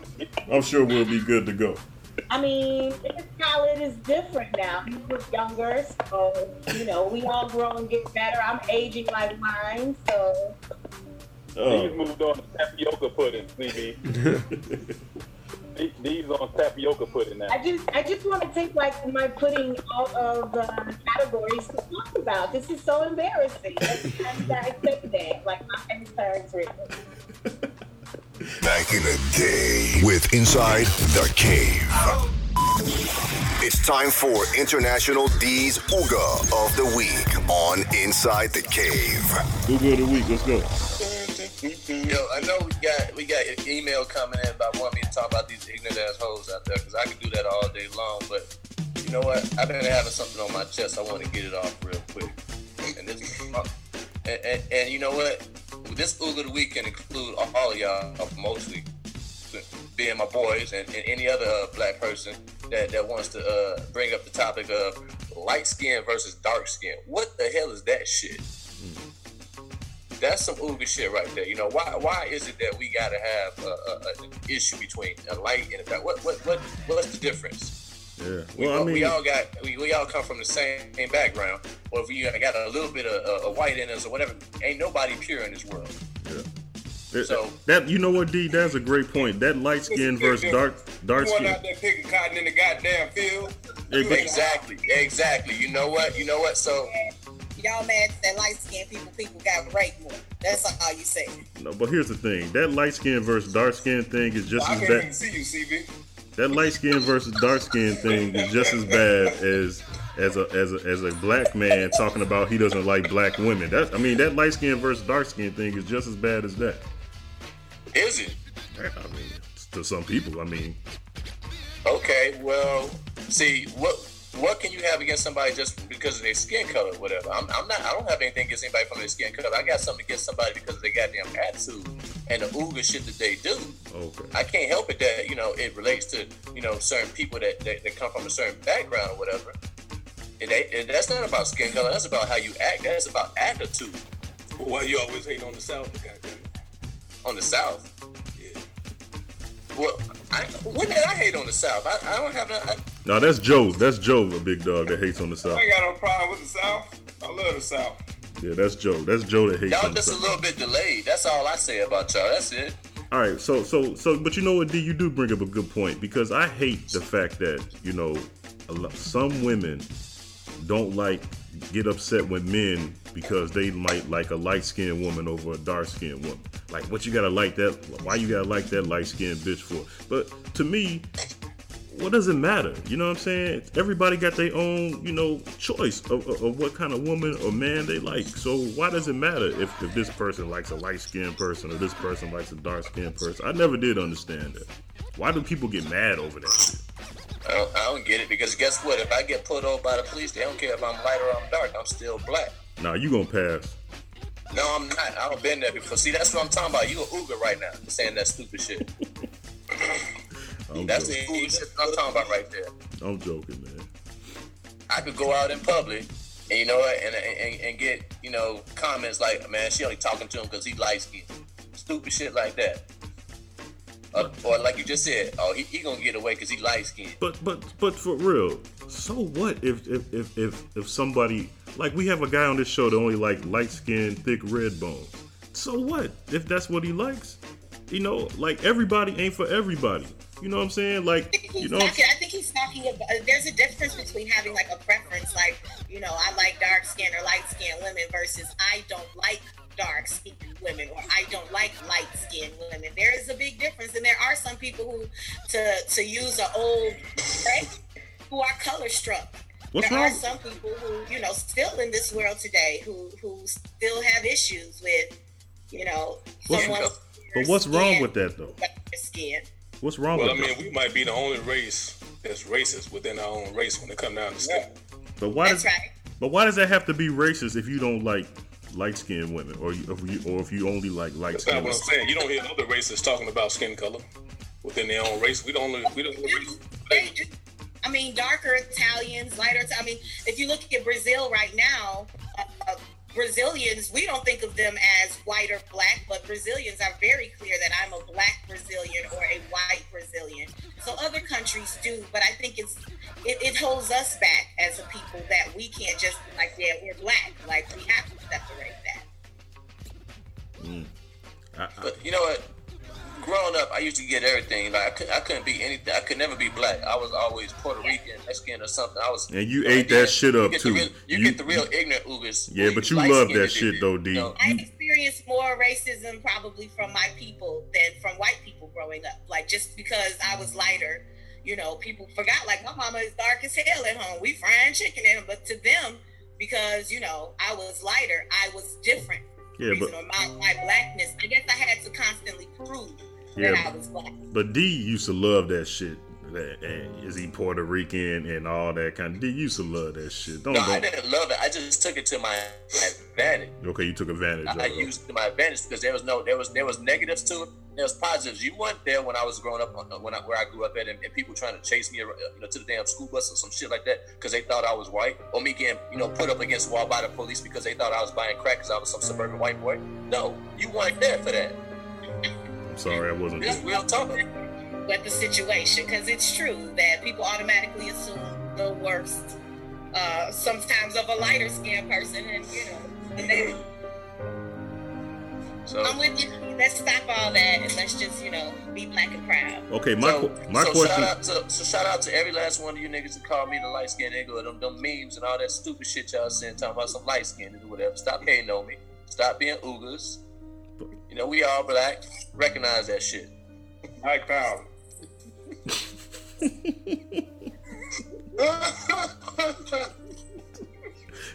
[SPEAKER 4] I'm sure we'll be good to go.
[SPEAKER 13] I mean, his palate is different now. He was younger, so you know, we all grow and get better. I'm aging like wine, so
[SPEAKER 4] Oh.
[SPEAKER 16] These moved on to tapioca pudding, CB. These- These on tapioca pudding now.
[SPEAKER 13] I just I just want to take like my pudding out of the categories to talk about. This is so embarrassing. Every time you guys say that, like my face turns red.
[SPEAKER 1] Back in the day with Inside the Cave. It's time for International D's Ooga of the Week on Inside the Cave.
[SPEAKER 4] Ooga of the week, let's go.
[SPEAKER 11] Yo, I know we got we got an email coming in about wanting me to talk about these ignorant ass hoes out there because I can do that all day long. But you know what? I've been having something on my chest. I want to get it off real quick. And this, and, and, and you know what? This Ooga of the week can include all of y'all, uh, mostly being my boys and, and any other uh, black person that, that wants to uh, bring up the topic of light skin versus dark skin. What the hell is that shit? That's some ooga shit right there. You know why? Why is it that we gotta have a, a, an issue between a light and a dark? What what what what's the difference?
[SPEAKER 4] Yeah.
[SPEAKER 11] We,
[SPEAKER 4] Well, I
[SPEAKER 11] we all got we, we all come from the same background. Or if we got a little bit of uh, white in us or whatever, ain't nobody pure in this world.
[SPEAKER 4] that-
[SPEAKER 11] so-
[SPEAKER 4] that you know what, D? That's a great point. That light skin versus dark dark skin.
[SPEAKER 15] out there picking cotton in the goddamn field?
[SPEAKER 11] Exactly, exactly. You know what? You know what? So
[SPEAKER 17] Y'all mad that light skinned people people got raped more. That's all you say.
[SPEAKER 4] No, but here's the thing: that light skin versus dark skin thing is just
[SPEAKER 15] I
[SPEAKER 4] as
[SPEAKER 15] can't even
[SPEAKER 4] bad.
[SPEAKER 15] see you, CB.
[SPEAKER 4] That light skin versus dark skin thing is just as bad as as a as a as a black man talking about he doesn't like black women. That I mean, that light skin versus dark skin thing is just as bad as that.
[SPEAKER 11] is it?
[SPEAKER 4] I mean, to some people, I mean,
[SPEAKER 11] Okay, well, see what what can you have against somebody just because of their skin color, or whatever? I'm, I'm not. I don't have anything against anybody from their skin color. I got something against somebody because of their goddamn attitude and the ooga shit that they do.
[SPEAKER 4] okay.
[SPEAKER 11] I can't help it that you know it relates to you know certain people that that, that come from a certain background or whatever. And, ain't, it, that's not about skin color. That's about how you act. That's about attitude.
[SPEAKER 15] Why you always hate on the South? Goddamn.
[SPEAKER 11] On the South. Well, I, when did I hate on the South? I, I don't have no. I,
[SPEAKER 4] No, that's Joe. That's Joe, a big dog that hates on the south.
[SPEAKER 15] I ain't got no problem with the South. I love the South.
[SPEAKER 4] Yeah, that's Joe. That's Joe that hates
[SPEAKER 11] y'all
[SPEAKER 4] on the
[SPEAKER 11] just a little bit delayed. That's all I say about y'all. That's it.
[SPEAKER 4] All right, so so so, but you know what, D, you do bring up a good point because I hate the fact that you know some women don't like get upset with men because they might like a light skinned woman over a dark skinned woman. Like, what you gotta like that? Why you gotta like that light skinned bitch for? But to me, what does it matter? You know what I'm saying? Everybody got their own, you know, choice of, of, of what kind of woman or man they like. So why does it matter if, if this person likes a light skinned person or this person likes a dark skinned person? I never did understand that. Why do people get mad over that?
[SPEAKER 11] I don't, I don't get it because guess what? If I get pulled over by the police, they don't care if I'm light or I'm dark. I'm still black.
[SPEAKER 4] Nah, you gonna pass.
[SPEAKER 11] No, I'm not. I don't been there before. See, that's what I'm talking about. You a Ooga right now, saying that stupid shit. That's the
[SPEAKER 4] joking.
[SPEAKER 11] Ooga shit I'm talking about right there.
[SPEAKER 4] I'm joking, man.
[SPEAKER 11] I could go out in public, and you know what, and, and and get you know comments like, man, she only talking to him because he light skinned, stupid shit like that. Uh, or like you just said, oh, he, he gonna get away because he light skinned.
[SPEAKER 4] But but but for real, so what if if if if, if somebody like we have a guy on this show that only like light skinned, thick red bones. So what if that's what he likes? You know, like everybody ain't for everybody. You know what I'm saying? Like you know,
[SPEAKER 13] talking, I think he's talking about. uh, There's a difference between having like a preference, like you know, I like dark skin or light skinned women, versus I don't like dark skinned women or I don't like light skinned women. There is a big difference, and there are some people who, to to use an old phrase, who are color struck.
[SPEAKER 4] What's
[SPEAKER 13] there
[SPEAKER 4] wrong?
[SPEAKER 13] are some people who, you know, still in this world today who who still have issues with, you know,
[SPEAKER 4] What's-
[SPEAKER 13] someone's
[SPEAKER 4] but what's wrong with that though?
[SPEAKER 13] skin.
[SPEAKER 4] What's wrong with that?
[SPEAKER 15] Well, I mean,
[SPEAKER 4] that?
[SPEAKER 15] we might be the only race that's racist within our own race when it comes down to skin.
[SPEAKER 4] But why
[SPEAKER 13] That's
[SPEAKER 4] does
[SPEAKER 13] right.
[SPEAKER 4] but why does that have to be racist if you don't like light skinned women or you, if you or if you only like light skinned.
[SPEAKER 15] That's not
[SPEAKER 4] skinned
[SPEAKER 15] what I'm saying. You don't hear other races talking about skin color within their own race. We don't. We don't.
[SPEAKER 13] They do. I mean, darker Italians, lighter. I mean, if you look at Brazil right now, uh, Brazilians, we don't think of them as white or black, but Brazilians are very clear that I'm a black Brazilian or a white Brazilian. So other countries do, but I think it's it, it holds us back as a people that we can't just be like, yeah, we're black. Like we have to separate that.
[SPEAKER 4] Mm. I, I,
[SPEAKER 11] But you know what? Growing up, I used to get everything. Like I, could, I couldn't be anything. I could never be black. I was always Puerto Rican, Mexican, or something. I was.
[SPEAKER 4] and you
[SPEAKER 11] know,
[SPEAKER 4] ate
[SPEAKER 11] then
[SPEAKER 4] that shit up
[SPEAKER 11] you
[SPEAKER 4] too.
[SPEAKER 11] real- you, get the real ignorant Oogas.
[SPEAKER 4] Yeah, but you love that shit though, D.
[SPEAKER 13] I experienced more racism probably from my people than from white people growing up. Like just because I was lighter, you know, people forgot. Like my mama is dark as hell at home. We frying chicken in but to them, because you know I was lighter, I was different.
[SPEAKER 4] Yeah, but
[SPEAKER 13] my, my blackness, I guess I had to constantly prove
[SPEAKER 4] Yeah,
[SPEAKER 13] that I was black.
[SPEAKER 4] but D used to love that shit. That, is he Puerto Rican and all that kind of? D used to love that shit. Don't
[SPEAKER 11] No, I
[SPEAKER 4] don't.
[SPEAKER 11] didn't love it. I just took it to my advantage.
[SPEAKER 4] Okay, you took advantage of
[SPEAKER 11] I used it to my advantage because there was no, there was, there was negatives to it. There was positives. You weren't there when I was growing up, when I, where I grew up at, and, and people trying to chase me, around, you know, to the damn school bus or some shit like that because they thought I was white, or me getting, you know, put up against the wall by the police because they thought I was buying crack because I was some suburban white boy. No, you weren't there for that.
[SPEAKER 4] I'm sorry, I wasn't.
[SPEAKER 11] That's real talk.
[SPEAKER 13] But the situation, because it's true that people automatically assume the worst. Uh, sometimes of a lighter skinned person, and you know, and they,
[SPEAKER 11] So
[SPEAKER 13] I'm with you. Let's stop all that and let's just, you know, be black and proud.
[SPEAKER 4] Okay, my
[SPEAKER 11] so,
[SPEAKER 4] my
[SPEAKER 11] so
[SPEAKER 4] question.
[SPEAKER 11] Shout out to, so shout out to every last one of you niggas that call me the light skinned nigga, or them, them memes and all that stupid shit y'all saying, talking about some light skinned or whatever. Stop hating on me. Stop being oogas. You know, we all black. Recognize that shit.
[SPEAKER 15] Mike Powell.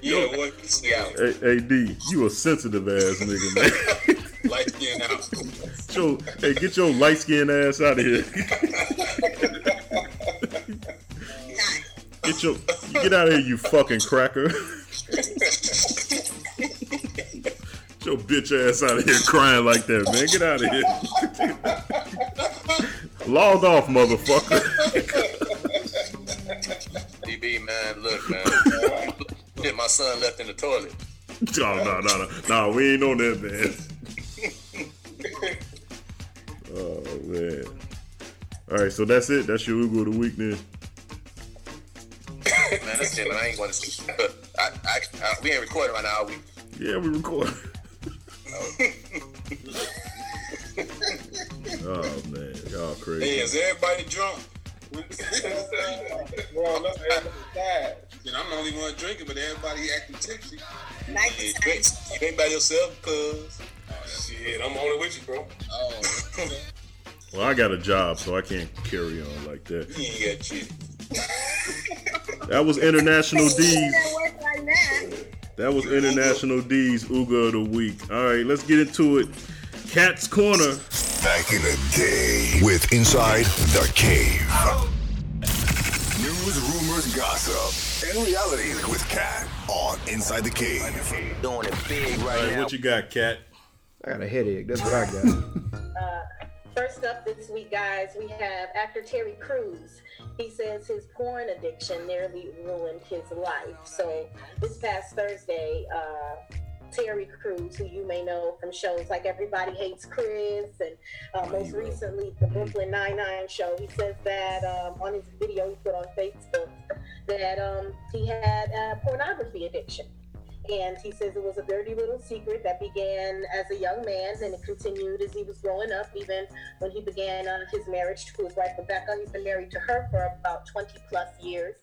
[SPEAKER 11] Yeah,
[SPEAKER 15] what?
[SPEAKER 11] Yeah.
[SPEAKER 4] Hey, hey D, you a sensitive ass nigga, man.
[SPEAKER 15] Light skin out.
[SPEAKER 4] Get your, hey, get your light skinned ass out of here. get your, get out of here, you fucking cracker. Get your bitch ass out of here crying like that, man. Get out of here. Log off, motherfucker.
[SPEAKER 11] DB, man, look, man. Shit, my son left in the toilet.
[SPEAKER 4] No, no, no, no, no. We ain't on that, man. Oh man. All right, so that's it. That's your Ooga of the week, then.
[SPEAKER 11] man, that's it, man. I ain't going to. But I, I, I, we ain't recording right now, are we?
[SPEAKER 4] Yeah, we record. Oh man, y'all crazy.
[SPEAKER 15] Hey, is everybody drunk?
[SPEAKER 10] Well, look, everybody
[SPEAKER 15] Then I'm the only one drinking, but everybody acting tipsy.
[SPEAKER 13] Night
[SPEAKER 15] You ain't, you ain't by yourself, cuz. Shit, I'm only with you, bro. Oh.
[SPEAKER 4] Well, I got a job, so I can't carry on like that.
[SPEAKER 15] you shit.
[SPEAKER 4] That was International D's.
[SPEAKER 13] That work like that.
[SPEAKER 4] That was International D's Ooga of the week. All right, let's get into it. Kat's Corner.
[SPEAKER 1] Back in the day with Inside the Cave. News, rumors, gossip, and reality with Kat on Inside the Cave.
[SPEAKER 18] Doing it big
[SPEAKER 4] All
[SPEAKER 18] right
[SPEAKER 4] right,
[SPEAKER 18] now.
[SPEAKER 4] what you got, Kat?
[SPEAKER 12] I got a headache. That's what I got.
[SPEAKER 13] Uh, first up this week, guys, we have actor Terry Crews. He says his porn addiction nearly ruined his life. So this past Thursday, uh, Terry Crews, who you may know from shows like Everybody Hates Chris and uh, most recently the Brooklyn Nine-Nine show, he says that um, on his video he put on Facebook that um, he had a pornography addiction. And he says it was a dirty little secret that began as a young man and it continued as he was growing up, even when he began uh, his marriage to his wife, Rebecca. He's been married to her for about 20 plus years.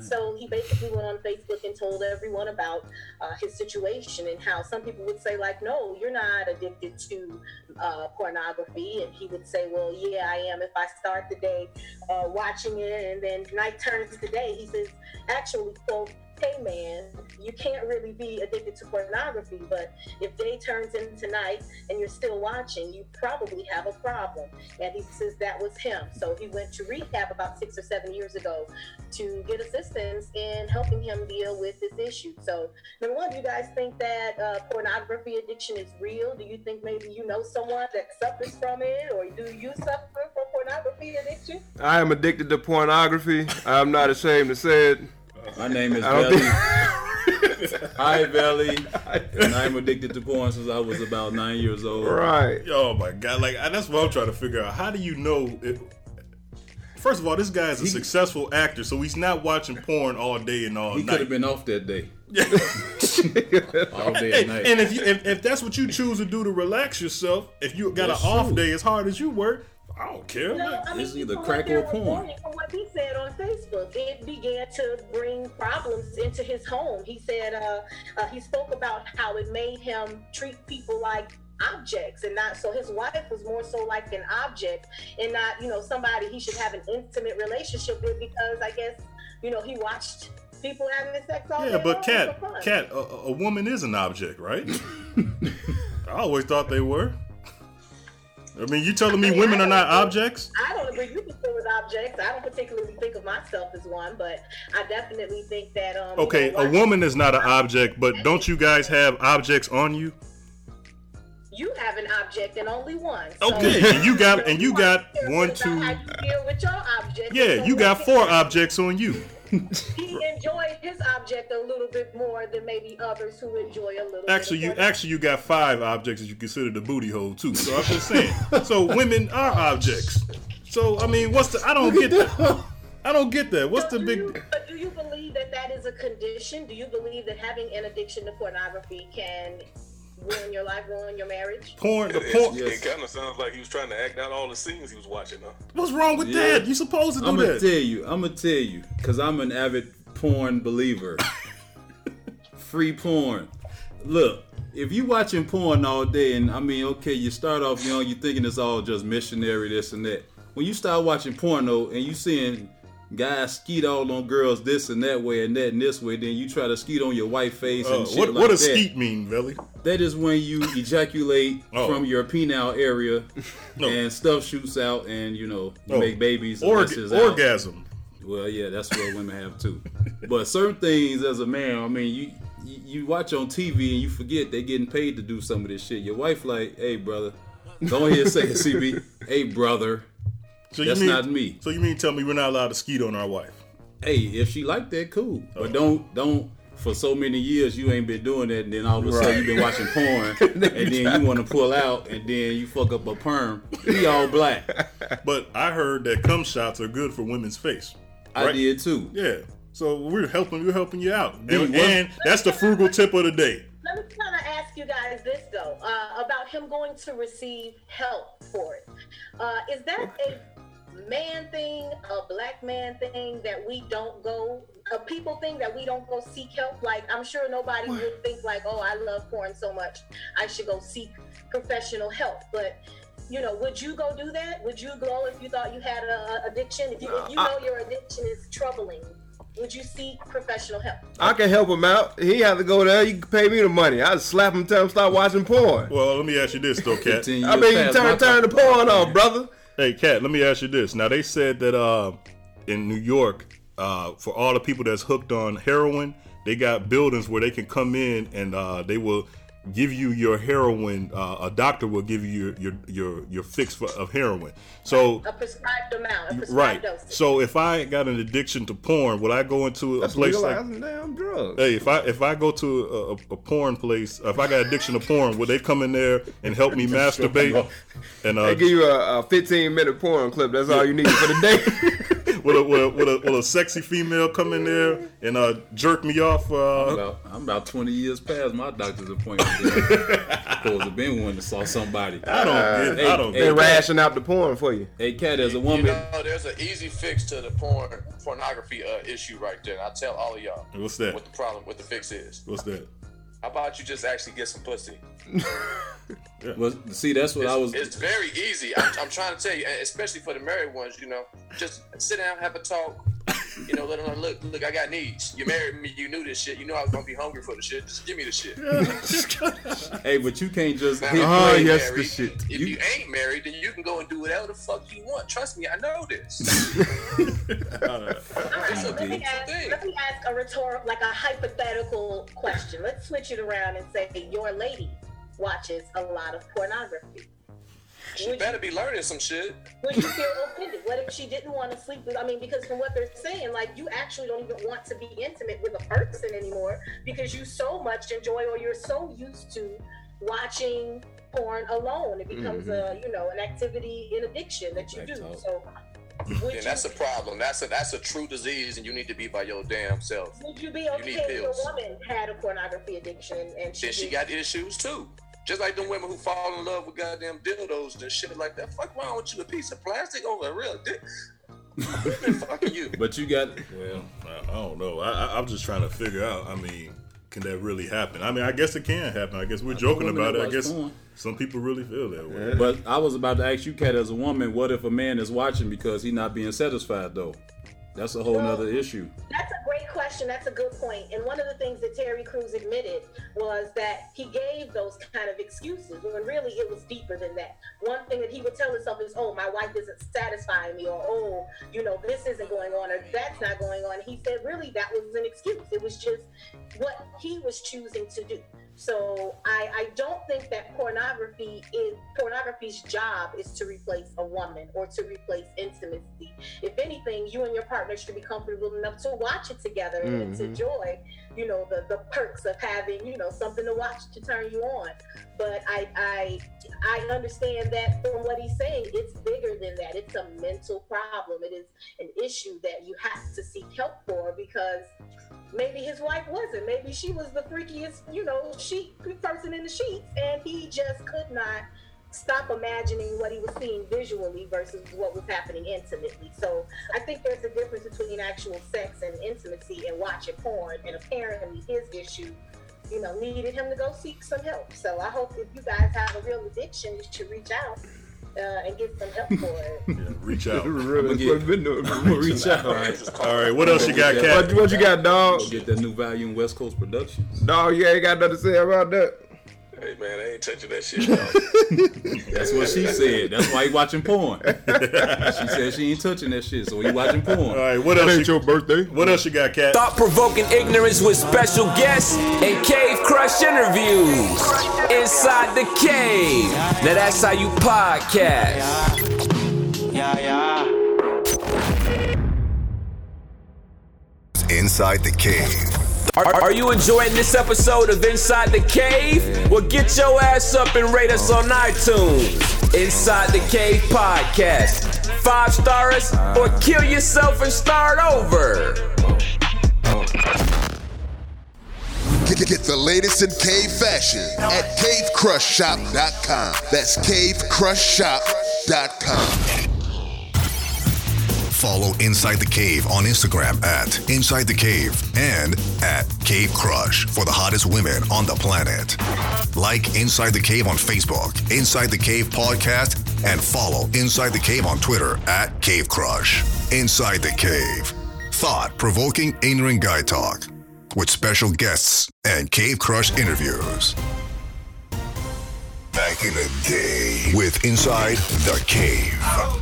[SPEAKER 13] So he basically went on Facebook and told everyone about uh, his situation and how some people would say, like, no, you're not addicted to uh, pornography. And he would say, well, yeah, I am. If I start the day uh, watching it and then night turns to day, he says, actually, quote, hey man, you can't really be addicted to pornography, but if day turns into night and you're still watching, you probably have a problem. And he says that was him. So he went to rehab about six or seven years ago to get assistance in helping him deal with this issue. So, number one, do you guys think that uh, pornography addiction is real? Do you think maybe you know someone that suffers from it, or do you suffer from pornography addiction?
[SPEAKER 12] I am addicted to pornography. I'm not ashamed to say it.
[SPEAKER 14] My name is
[SPEAKER 12] I don't
[SPEAKER 14] Velle. Hi, Velle. And I'm addicted to porn since I was about nine years old.
[SPEAKER 12] Right.
[SPEAKER 4] Oh my god! Like that's what I'm trying to figure out. How do you know? If, first of all, this guy is a successful actor, so he's not watching porn all day and all
[SPEAKER 14] He
[SPEAKER 4] night.
[SPEAKER 14] He could have been off that day. all day
[SPEAKER 4] Hey,
[SPEAKER 14] and night.
[SPEAKER 4] and if, you, if if that's what you choose to do to relax yourself, if you got
[SPEAKER 14] That's
[SPEAKER 4] an off
[SPEAKER 14] true.
[SPEAKER 4] day as hard as you work, I don't care.
[SPEAKER 13] No, I mean,
[SPEAKER 14] It's either crack or porn.
[SPEAKER 13] From what he said on Facebook, it began to bring problems into his home. He said uh, uh, he spoke about how it made him treat people like objects and not so his wife was more so like an object and not you know somebody he should have an intimate relationship with because I guess you know he watched people having sex all
[SPEAKER 4] Yeah,
[SPEAKER 13] day
[SPEAKER 4] but
[SPEAKER 13] long
[SPEAKER 4] cat,
[SPEAKER 13] for fun.
[SPEAKER 4] cat, a, a a woman is an object, right? I always thought they were. I mean, you telling me
[SPEAKER 13] I mean,
[SPEAKER 4] women are not
[SPEAKER 13] don't-
[SPEAKER 4] objects?
[SPEAKER 13] I don't agree with people with objects. I don't particularly think of myself as one, but I definitely think that um. you
[SPEAKER 4] Okay,
[SPEAKER 13] know,
[SPEAKER 4] a woman is not an object, but don't you guys have objects on you?
[SPEAKER 13] You have an object and only one. So
[SPEAKER 4] Okay, and you got and you got one, two.
[SPEAKER 13] how you deal with your object.
[SPEAKER 4] Yeah, you got four objects on you.
[SPEAKER 13] He enjoyed his object a little bit more than maybe others who enjoy a little.
[SPEAKER 4] Actually,
[SPEAKER 13] bit
[SPEAKER 4] you actually you got five objects that you consider the booty hole too. So I'm just saying. So women are objects. So I mean, what's the? I don't get that. I don't get that. What's the big?
[SPEAKER 13] But do you believe that that is a condition? Do you believe that having an addiction to pornography can ruin your life, ruin your marriage?
[SPEAKER 4] Porn, the
[SPEAKER 15] It,
[SPEAKER 4] porn.
[SPEAKER 15] it, kind of sounds like he was trying to act out all the scenes he was watching. Huh?
[SPEAKER 4] What's wrong with that? You supposed to do that.
[SPEAKER 14] I'm gonna
[SPEAKER 4] that.
[SPEAKER 14] tell you. I'm gonna tell you because I'm an avid porn believer. Free porn. Look, if you watching porn all day, and I mean, okay, you start off young, you thinking it's all just missionary, this and that. When you start watching porno and you seeing guys skeet all on girls this and that way and that and this way, then you try to skeet on your white face
[SPEAKER 4] Uh,
[SPEAKER 14] and shit
[SPEAKER 4] what
[SPEAKER 14] like
[SPEAKER 4] what does
[SPEAKER 14] that.
[SPEAKER 4] skeet mean, Velle?
[SPEAKER 14] That is when you ejaculate
[SPEAKER 4] Oh.
[SPEAKER 14] from your penile area
[SPEAKER 4] No.
[SPEAKER 14] and stuff shoots out and you know you
[SPEAKER 4] Oh.
[SPEAKER 14] make babies. and
[SPEAKER 4] Org-
[SPEAKER 14] out.
[SPEAKER 4] orgasm.
[SPEAKER 14] Well, yeah, that's what women have too. But certain things as a man, I mean, you you, you watch on TV and you forget they're getting paid to do some of this shit. Your wife like, hey brother, go ahead and say it, CB. Hey brother,
[SPEAKER 4] So
[SPEAKER 14] that's
[SPEAKER 4] you mean,
[SPEAKER 14] not me.
[SPEAKER 4] So you mean tell me we're not allowed to skeet on our wife?
[SPEAKER 14] Hey, if she like that, cool.
[SPEAKER 4] Oh.
[SPEAKER 14] But don't don't for so many years you ain't been doing that, and then all of a sudden you've been watching porn, and then you want to pull out, and then you fuck up a perm. We all black.
[SPEAKER 4] But I heard that cum shots are good for women's face.
[SPEAKER 14] I did too.
[SPEAKER 4] Yeah. So we're helping we're helping you out. And, and that's the frugal tip of the day.
[SPEAKER 13] Let me kind of ask you guys this though uh, about him going to receive help for it. Uh, is that a man thing, a black man thing that we don't go, a people thing that we don't go seek help? Like I'm sure nobody would think like, oh, I love porn so much, I should go seek professional help. But you know, would you go do that? Would you go if you thought you had a a addiction? If you, if you know your addiction is troubling, would you seek professional help?
[SPEAKER 12] I can help him out. He have to go there. You can pay me the money. I'd slap him, tell him stop watching porn.
[SPEAKER 4] Well, let me ask you this though, Kat.
[SPEAKER 12] I mean, you turn turn the porn on, brother.
[SPEAKER 4] Hey, Kat, let me ask you this. Now they said that uh, in New York, uh, for all the people that's hooked on heroin, they got buildings where they can come in and uh, they will give you your heroin. Uh, a doctor will give you your your your, your fix for, of heroin. So
[SPEAKER 13] A prescribed amount, a prescribed
[SPEAKER 4] right.
[SPEAKER 13] dosage.
[SPEAKER 4] So if I got an addiction to porn, would I go into a
[SPEAKER 12] That's
[SPEAKER 4] place like?
[SPEAKER 12] legalizing damn drugs.
[SPEAKER 4] Hey, if I if I go to a, a, a porn place, if I got addiction to porn, would they come in there and help me masturbate? And uh,
[SPEAKER 12] they give you a, a 15 minute porn clip. That's all you need for the day.
[SPEAKER 4] with a, with a, with a, with a sexy female come in there and uh, jerk me off.
[SPEAKER 19] I'm
[SPEAKER 4] Uh,
[SPEAKER 19] about, I'm about 20 years past my doctor's appointment. Supposed to been one that saw somebody.
[SPEAKER 4] I don't get- I don't
[SPEAKER 12] they
[SPEAKER 4] get that.
[SPEAKER 12] ration out the porn for you.
[SPEAKER 19] Hey, cat, as a
[SPEAKER 11] You
[SPEAKER 19] woman,
[SPEAKER 11] know, there's an easy fix to the porn pornography uh, issue right there. And I'll tell all of y'all
[SPEAKER 4] What's that?
[SPEAKER 11] what the problem, what the fix is.
[SPEAKER 4] What's that?
[SPEAKER 11] How about you just actually get some pussy?
[SPEAKER 19] well, see, that's what
[SPEAKER 11] it's,
[SPEAKER 19] I was.
[SPEAKER 11] It's very easy. I'm, I'm trying to tell you, especially for the married ones. You know, just sit down, have a talk. You know, let them know, look, look, I got needs. You married me, you knew this shit. You know I was gonna be hungry for the shit. Just give me the shit.
[SPEAKER 19] hey, but you can't just
[SPEAKER 11] Now,
[SPEAKER 19] hit oh,
[SPEAKER 11] if you
[SPEAKER 19] play.
[SPEAKER 11] ain't
[SPEAKER 12] yes, the
[SPEAKER 11] married-
[SPEAKER 12] shit.
[SPEAKER 11] If you, ain't married, then you can go and do whatever the fuck you want. Trust me, I know this.
[SPEAKER 13] All right, let me ask, let me ask a rhetorical, like a hypothetical question. Let's switch it around and say your lady watches a lot of pornography.
[SPEAKER 11] She better be learning some shit.
[SPEAKER 13] Would you feel offended? What if she didn't want to sleep with? I mean, because from what they're saying, like you actually don't even want to be intimate with a person anymore because you so much enjoy or you're so used to watching porn alone. It becomes a mm-hmm. you know an activity, an addiction that you do. So. Would
[SPEAKER 11] And that's a problem. That's a that's a true disease, and you need to be by your damn self.
[SPEAKER 13] Would you be
[SPEAKER 11] You
[SPEAKER 13] okay
[SPEAKER 11] need
[SPEAKER 13] if a woman had a pornography addiction and she,
[SPEAKER 11] Then she got issues too. Just like them women who fall in love with goddamn dildos and shit like that. Fuck wrong with you? A piece of plastic over a real dick? Who's been fucking you?
[SPEAKER 19] But you got
[SPEAKER 4] well, I, I don't know. I, I, I'm just trying to figure out. I mean, can that really happen? I mean, I guess it can happen. I guess we're joking about it. I guess
[SPEAKER 19] porn.
[SPEAKER 4] some people really feel that way.
[SPEAKER 19] But I was about to ask you, Kat, as a woman, what if a man is watching because he's not being satisfied though? That's a whole nother issue.
[SPEAKER 13] That's a great question. That's a good point. And one of the things that Terry Crews admitted was that he gave those kind of excuses when really it was deeper than that. One thing that he would tell himself is, oh, my wife isn't satisfying me, or oh, you know, this isn't going on, or that's not going on. He said, really, that was an excuse. It was just what he was choosing to do. So I, I don't think that pornography is pornography's job is to replace a woman or to replace intimacy. If anything, you and your partner should be comfortable enough to watch it together and to
[SPEAKER 20] Mhm.
[SPEAKER 13] enjoy, you know, the, the perks of having, you know, something to watch to turn you on. But I I I understand that from what he's saying, it's bigger than that. It's a mental problem. It is an issue that you have to seek help for because maybe his wife wasn't. Maybe she was the freakiest, you know, sheet person in the sheets, and he just could not stop imagining what he was seeing visually versus what was happening intimately. So I think there's a difference between actual sex and intimacy and watching porn. And apparently his issue, you know, needed him to go seek some help. So I hope if you guys have a real addiction, you should reach out. Uh, and get some help for it.
[SPEAKER 4] Reach out.
[SPEAKER 12] Really,
[SPEAKER 19] I'ma
[SPEAKER 12] that's
[SPEAKER 19] get-
[SPEAKER 12] what I've been doing.
[SPEAKER 19] I'ma reach out.
[SPEAKER 12] All
[SPEAKER 4] All right, what else you got, Kat?
[SPEAKER 12] What, what you got, dog?
[SPEAKER 19] Go get that new volume, West Coast Productions.
[SPEAKER 12] Dog, you ain't got nothing to say about that.
[SPEAKER 11] Hey man, I ain't touching that shit.
[SPEAKER 19] That's what she said. That's why he watching porn. she said she ain't touching that shit, so he watching porn. All
[SPEAKER 4] right, what else?
[SPEAKER 12] your birthday.
[SPEAKER 4] What else you got, Kat?
[SPEAKER 20] Thought provoking ignorance with special guests and cave crush interviews. Inside the cave. Now that's how you podcast.
[SPEAKER 2] Yeah, yeah.
[SPEAKER 1] Inside the Cave.
[SPEAKER 20] Are, are you enjoying this episode of Inside the Cave? Well, get your ass up and rate us on iTunes. Inside the Cave Podcast. Five stars or kill yourself and start over.
[SPEAKER 3] Get, get the latest in cave fashion at cavecrushshop.com. That's cavecrushshop.com.
[SPEAKER 1] Follow Inside the Cave on Instagram at Inside the Cave and at Cave Crush for the hottest women on the planet. Like Inside the Cave on Facebook, Inside the Cave Podcast, and follow Inside the Cave on Twitter at Cave Crush. Inside the Cave. Thought provoking ignorant guy talk with special guests and Cave Crush interviews. Back in the day with Inside the Cave.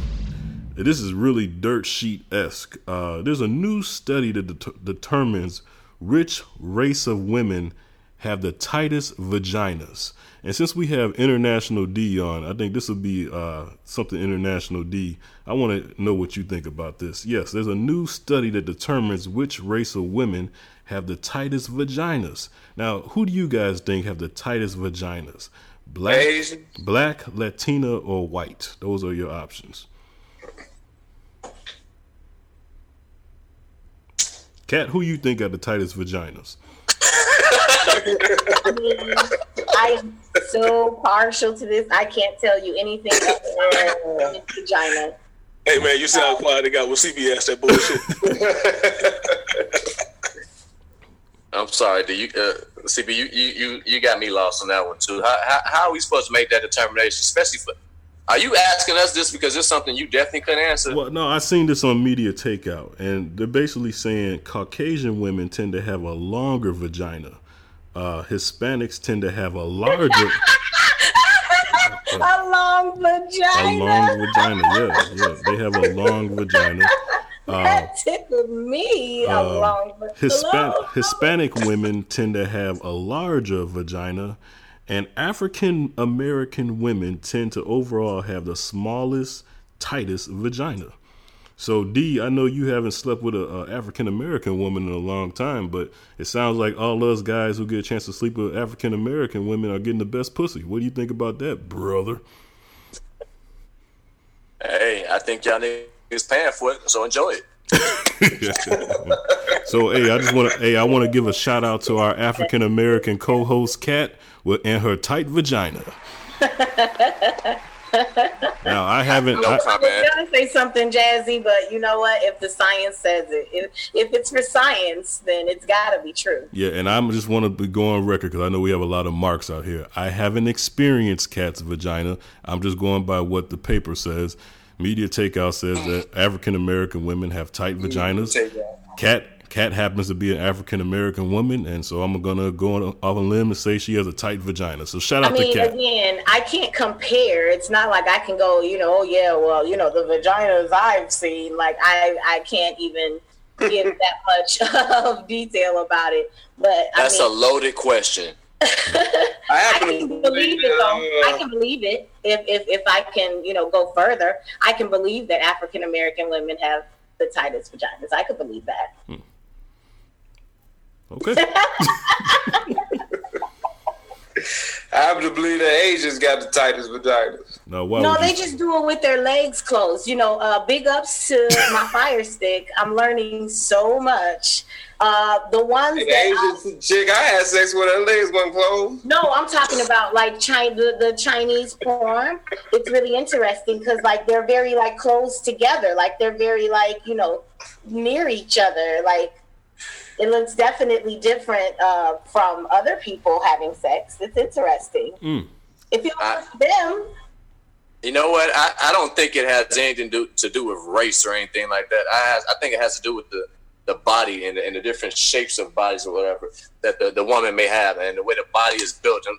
[SPEAKER 4] This is really dirt sheet esque. Uh, there's a new study that det- determines which race of women have the tightest vaginas? And since we have International D on, I think this will be uh, something International D. I want to know what you think about this. Yes, there's a new study that determines which race of women have the tightest vaginas. Now, who do you guys think have the tightest vaginas? Black,
[SPEAKER 15] Asian.
[SPEAKER 4] black, Latina, or white? Those are your options. Kat, who you think got the tightest vaginas?
[SPEAKER 13] I am so partial to this. I can't tell you anything other than vagina.
[SPEAKER 15] Hey man, you sound quiet. They got with CBS that bullshit.
[SPEAKER 11] I'm sorry. Do you, uh, CB? You, you you you got me lost on that one too. How, how how are we supposed to make that determination? Especially for, are you asking us this because it's something you definitely couldn't answer?
[SPEAKER 4] Well, no, I seen this on Media Takeout, and they're basically saying Caucasian women tend to have a longer vagina. Uh, Hispanics tend to have a larger,
[SPEAKER 13] A long vagina.
[SPEAKER 4] a long vagina. Yeah, yeah, they have a long vagina. Uh,
[SPEAKER 13] that tickled me. A
[SPEAKER 4] uh,
[SPEAKER 13] long vagina.
[SPEAKER 4] Hispan- Hispanic women tend to have a larger vagina, and African American women tend to overall have the smallest, tightest vagina. So D, I know you haven't slept with a, African American woman in a long time, but it sounds like all us guys who get a chance to sleep with African American women are getting the best pussy. What do you think about that, brother?
[SPEAKER 11] Hey, I think y'all niggas paying for it, so enjoy it.
[SPEAKER 4] So hey, I just want to hey, I want to give a shout out to our African American co-host Kat with and her tight vagina. Now I haven't.
[SPEAKER 13] I
[SPEAKER 4] I,
[SPEAKER 13] was gonna say something jazzy, but you know what? If the science says it, if, if it's for science, then it's got to be true.
[SPEAKER 4] yeah, and I am just want to be go on record because I know we have a lot of marks out here. I haven't experienced cat's vagina. I'm just going by what the paper says. Media Takeout says that African American women have tight vaginas. Kat Kat happens to be an African American woman, and so I'm gonna go on off a limb and say she has a tight vagina. So shout
[SPEAKER 13] I
[SPEAKER 4] out
[SPEAKER 13] mean,
[SPEAKER 4] to Kat.
[SPEAKER 13] again, I can't compare. It's not like I can go, you know, oh yeah, well, you know, the vaginas I've seen, like I, I can't even give that much of detail about it. But
[SPEAKER 11] That's
[SPEAKER 13] I
[SPEAKER 11] a
[SPEAKER 13] mean,
[SPEAKER 11] loaded question.
[SPEAKER 13] I can believe it though. I can believe it if, if if I can, you know, go further. I can believe that African American women have the tightest vaginas. I could believe that. Hmm.
[SPEAKER 4] Okay.
[SPEAKER 15] I happen to believe that Asians got the tightest vaginas.
[SPEAKER 4] No, why
[SPEAKER 13] no, they just do it with their legs closed. You know, uh, big ups to my fire stick. I'm learning so much. Uh, the ones
[SPEAKER 15] The
[SPEAKER 13] that I-
[SPEAKER 15] chick I had sex with, her legs weren't closed.
[SPEAKER 13] no, I'm talking about like China, the, the Chinese porn. It's really interesting because like they're very like close together, like they're very like you know near each other. Like it looks definitely different uh, from other people having sex. It's interesting.
[SPEAKER 4] Mm.
[SPEAKER 13] If you ask them,
[SPEAKER 11] You know what? I, I don't think it has anything to do, to do with race or anything like that. I I think it has to do with the, the body and the, and the different shapes of bodies or whatever that the, the woman may have and the way the body is built. And,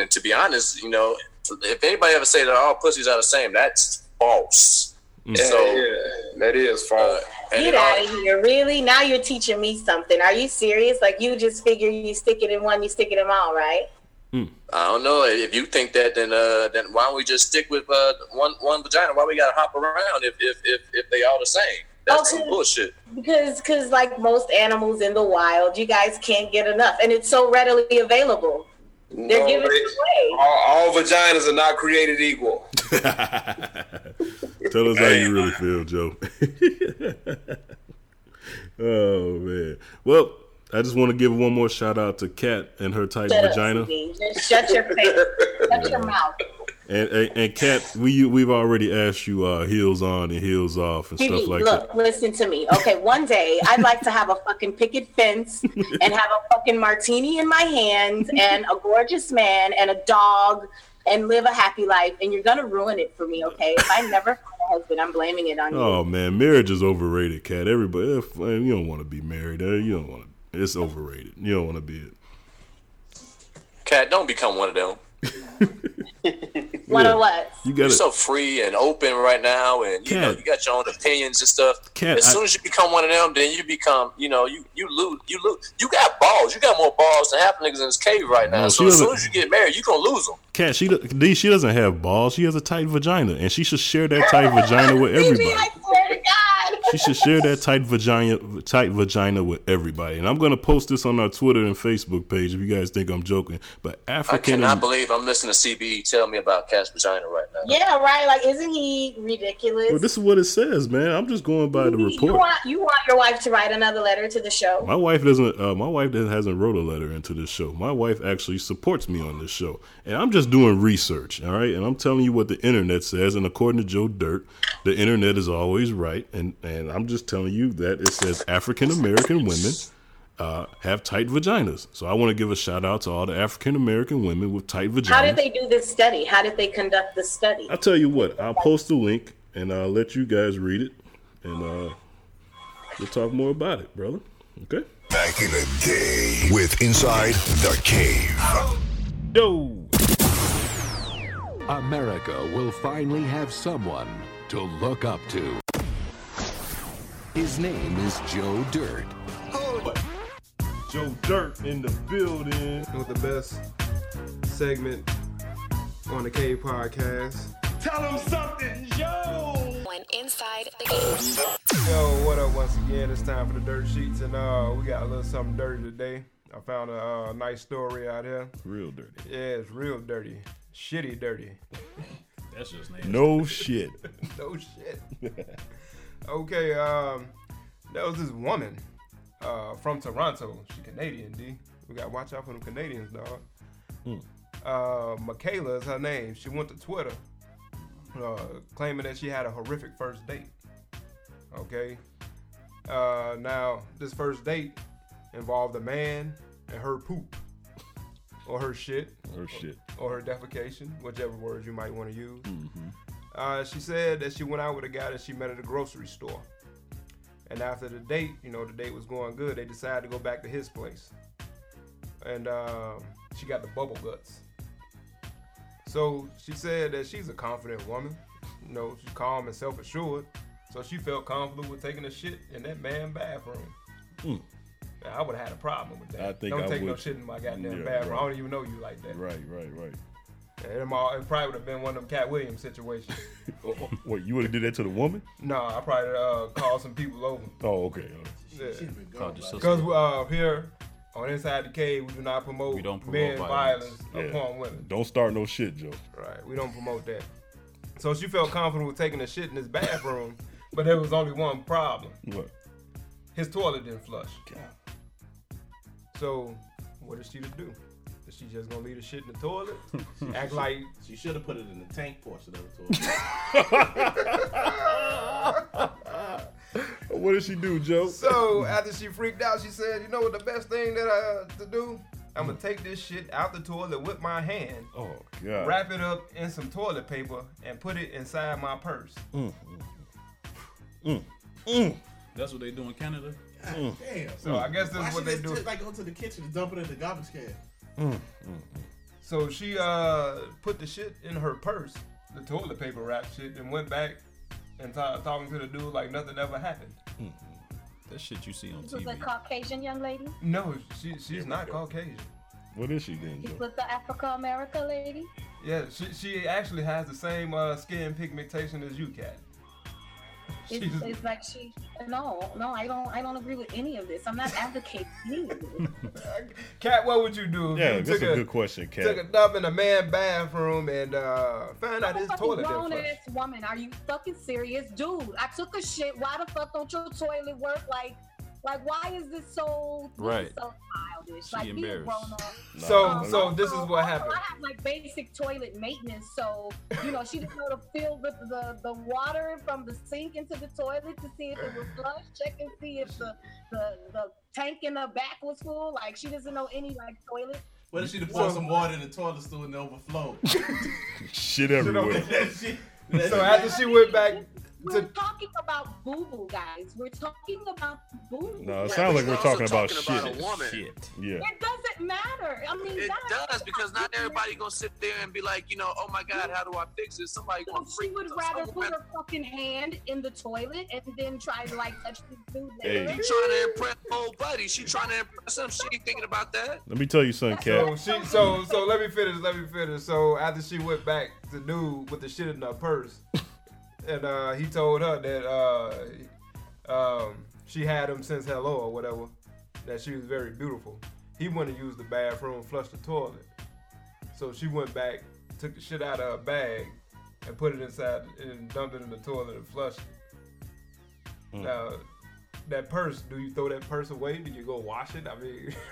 [SPEAKER 11] and to be honest, you know, if anybody ever say that all pussies are the same, that's false.
[SPEAKER 15] Yeah,
[SPEAKER 11] So
[SPEAKER 15] yeah, that is false.
[SPEAKER 11] And
[SPEAKER 13] Get out of here. Really? Now you're teaching me something. Are you serious? Like you just figure you stick it in one, you stick it in all, right?
[SPEAKER 11] I don't know. If you think that, then uh, then why don't we just stick with uh, one one vagina? Why we gotta hop around if if if, if they all the same? That's some bullshit.
[SPEAKER 13] Because cause like most animals in the wild, you guys can't get enough. And it's so readily available. They're
[SPEAKER 15] No,
[SPEAKER 13] giving
[SPEAKER 15] they-
[SPEAKER 13] it away.
[SPEAKER 15] all, all vaginas are not created equal.
[SPEAKER 4] Tell us how you really feel, Joe. oh man. Well, I just want to give one more shout out to Kat and her tight
[SPEAKER 13] Shut
[SPEAKER 4] vagina.
[SPEAKER 13] Steve. Just shut your face. shut your mouth.
[SPEAKER 4] And and, and Kat, we we've already asked you uh, heels on and heels off and
[SPEAKER 13] Jimmy,
[SPEAKER 4] stuff like
[SPEAKER 13] look,
[SPEAKER 4] that.
[SPEAKER 13] Look, listen to me. Okay, one day I'd like to have a fucking picket fence and have a fucking martini in my hands and a gorgeous man and a dog and live a happy life. And you're gonna ruin it for me, okay? If I never find a husband, I'm blaming it on you.
[SPEAKER 4] Oh man, marriage is overrated, Kat. Everybody, uh, you don't want to be married. uh, You don't want to. It's overrated. You don't want to be it.
[SPEAKER 11] Kat, don't become one of them.
[SPEAKER 13] What
[SPEAKER 4] Yeah.
[SPEAKER 13] or what?
[SPEAKER 4] You
[SPEAKER 11] You're
[SPEAKER 4] got
[SPEAKER 11] so free and open right now, and you know you got your own opinions and stuff.
[SPEAKER 4] Kat,
[SPEAKER 11] as
[SPEAKER 4] I-
[SPEAKER 11] soon as you become one of them, then you become, you know, you you lose, you lose. You got balls. You got more balls than half niggas in this cave right now.
[SPEAKER 4] No,
[SPEAKER 11] so as soon as you get married, you gonna lose them.
[SPEAKER 4] Kat, she do- D, she doesn't have balls. She has a tight vagina, and she should share that tight vagina with everybody.
[SPEAKER 13] I swear to God.
[SPEAKER 4] She should share that tight vagina, tight vagina with everybody. And I'm gonna post this on our Twitter and Facebook page if you guys think I'm joking. But
[SPEAKER 11] I
[SPEAKER 4] African,
[SPEAKER 11] cannot believe I'm listening to CB tell me about Kat's vagina right now.
[SPEAKER 13] Yeah, right. Like, isn't he ridiculous?
[SPEAKER 4] well, this is what it says, man. I'm just going by the
[SPEAKER 13] you
[SPEAKER 4] report.
[SPEAKER 13] want you want your wife to write another letter to the show?
[SPEAKER 4] My wife doesn't. Uh, my wife doesn't- hasn't wrote a letter into this show. My wife actually supports me on this show, and I'm just doing research. All right, and I'm telling you what the internet says. And according to Joe Dirt, the internet is always right. And and I'm just telling you that it says African American women uh, have tight vaginas. So I want to give a shout out to all the African American women with tight vaginas.
[SPEAKER 13] How did they do this study? How did they conduct the study?
[SPEAKER 4] I'll tell you what. I'll post the link and I'll let you guys read it, and uh, we'll talk more about it, brother. Okay.
[SPEAKER 1] Back in the day with Inside the Cave.
[SPEAKER 4] Yo.
[SPEAKER 21] America will finally have someone to look up to. His name is Joe Dirt.
[SPEAKER 4] Joe Dirt in the building.
[SPEAKER 12] With the best segment on the Cave podcast.
[SPEAKER 6] Tell him something, Joe.
[SPEAKER 22] When inside the game.
[SPEAKER 12] Yo, what up once again? It's time for the dirt sheets, and uh, we got a little something dirty today. I found a uh, nice story out here.
[SPEAKER 4] Real dirty.
[SPEAKER 12] Yeah, it's real dirty. Shitty dirty.
[SPEAKER 14] That's just nasty.
[SPEAKER 4] No shit.
[SPEAKER 12] no shit. okay, um, there was this woman uh, from Toronto. She Canadian, D. We gotta watch out for them Canadians, dog.
[SPEAKER 4] Hmm.
[SPEAKER 12] Uh, Michaela is her name. She went to Twitter, uh, claiming that she had a horrific first date. Okay. Uh, now this first date involved a man and her poop, or her shit,
[SPEAKER 4] Her shit.
[SPEAKER 12] or her defecation, whichever words you might want to use.
[SPEAKER 4] Mm-hmm.
[SPEAKER 12] Uh, she said that she went out with a guy that she met at a grocery store. And after the date, you know, the date was going good, they decided to go back to his place. And uh, she got the bubble guts. So she said that she's a confident woman. You know, she's calm and self assured. So she felt comfortable with taking a shit in that man bathroom.
[SPEAKER 4] Mm.
[SPEAKER 12] Now, I would have had a problem with that.
[SPEAKER 4] I think
[SPEAKER 12] don't
[SPEAKER 4] I
[SPEAKER 12] take no shit in my goddamn
[SPEAKER 4] Yeah,
[SPEAKER 12] bathroom.
[SPEAKER 4] right.
[SPEAKER 12] I don't even know you like that.
[SPEAKER 4] Right, right, right.
[SPEAKER 12] Yeah, it, all- it probably would have been one of them Katt Williams situations.
[SPEAKER 4] Wait, you would have did that to the woman?
[SPEAKER 12] no, I probably uh, called some people over.
[SPEAKER 4] Oh, okay.
[SPEAKER 14] Called your sister.
[SPEAKER 12] Because uh, here on Inside the Cave, we do not promote,
[SPEAKER 14] We don't promote
[SPEAKER 12] men
[SPEAKER 14] violence.
[SPEAKER 12] violence,
[SPEAKER 4] Yeah.
[SPEAKER 12] upon women.
[SPEAKER 4] Don't start no shit, Joe.
[SPEAKER 12] Right, we don't promote that. So she felt comfortable with taking a shit in his bathroom, but there was only one problem.
[SPEAKER 4] What?
[SPEAKER 12] His toilet didn't flush. So, what is she to do? Is she just gonna leave the shit in the toilet? She Act like
[SPEAKER 8] She should have put it in the tank portion of the toilet.
[SPEAKER 4] What did she do, Joe?
[SPEAKER 12] So after she freaked out, she said, "You know what? The best thing that I to do, I'm gonna take this shit out the toilet with my hand,
[SPEAKER 4] Oh God.
[SPEAKER 12] wrap it up in some toilet paper, and put it inside my purse."
[SPEAKER 4] Mm, mm, mm.
[SPEAKER 14] That's what they do in Canada.
[SPEAKER 4] Mm.
[SPEAKER 8] Damn.
[SPEAKER 12] So I guess this
[SPEAKER 8] Why
[SPEAKER 12] is what they
[SPEAKER 8] just
[SPEAKER 12] do.
[SPEAKER 8] Just, like go to the kitchen and dump it in the garbage can.
[SPEAKER 4] Mm,
[SPEAKER 12] So she uh put the shit in her purse, the toilet paper wrap shit, and went back and ta- talking to the dude like nothing ever happened.
[SPEAKER 14] That shit you see on
[SPEAKER 22] This was a Caucasian young lady.
[SPEAKER 12] No, she she's not Caucasian.
[SPEAKER 4] What is she then,
[SPEAKER 22] This
[SPEAKER 4] Joe?
[SPEAKER 22] was the Africa America lady.
[SPEAKER 12] Yeah, she she actually has the same uh, skin pigmentation as you, cat.
[SPEAKER 22] It's, it's like she. No, no, I don't. I don't agree with any of this. I'm not advocating any of this.
[SPEAKER 12] Kat, what would you do? if
[SPEAKER 4] Yeah,
[SPEAKER 12] you
[SPEAKER 4] that's
[SPEAKER 12] took
[SPEAKER 4] a good question, Kat.
[SPEAKER 12] Took a dump in a man bathroom and uh, found out his toilet didn't
[SPEAKER 22] grown ass woman. Are you fucking serious, dude? I took a shit. Why the fuck don't your toilet work? Like, like why is this so? This
[SPEAKER 14] Right.
[SPEAKER 22] Is so childish.
[SPEAKER 14] She
[SPEAKER 22] like be a
[SPEAKER 14] embarrassed.
[SPEAKER 22] grown up.
[SPEAKER 12] So,
[SPEAKER 22] Um,
[SPEAKER 12] so
[SPEAKER 22] also-
[SPEAKER 12] this is what
[SPEAKER 22] also,
[SPEAKER 12] happened.
[SPEAKER 22] I have like basic toilet maintenance, so you know she didn't know to fill the, the the water from the sink into the toilet to see if it was flush. Check and see if the the, the tank in the back was full. Like she doesn't know any like toilet.
[SPEAKER 8] What if she would pour some water in the toilet stool and it overflowed?
[SPEAKER 4] Shit everywhere.
[SPEAKER 12] So after she went back,
[SPEAKER 13] we're talking about boo boo, guys. We're talking about boo boo.
[SPEAKER 4] No, it sounds like we're talking about shit.
[SPEAKER 11] a woman.
[SPEAKER 4] Yeah.
[SPEAKER 13] It doesn't matter. I mean,
[SPEAKER 11] It
[SPEAKER 13] guys,
[SPEAKER 11] does because not everybody gonna sit there and be like, you know, oh my God, how do I fix this? Somebody gonna
[SPEAKER 13] she would rather put her fucking hand in the toilet and then try to like touch the dude
[SPEAKER 4] Hey.
[SPEAKER 11] She trying to impress old buddy. She trying to impress him. She ain't thinking about that.
[SPEAKER 4] Let me tell you something,
[SPEAKER 12] So
[SPEAKER 4] Kat.
[SPEAKER 12] she, so so let me finish. Let me finish. So after she went back to dude with the shit in her purse, and uh, he told her that uh, um, she had him since hello or whatever, that she was very beautiful. He went and use the bathroom, flushed the toilet. So she went back, took the shit out of her bag, and put it inside and dumped it in the toilet and flushed it.
[SPEAKER 4] Mm.
[SPEAKER 12] Now, that purse, do you throw that purse away? Do you go wash it? I mean.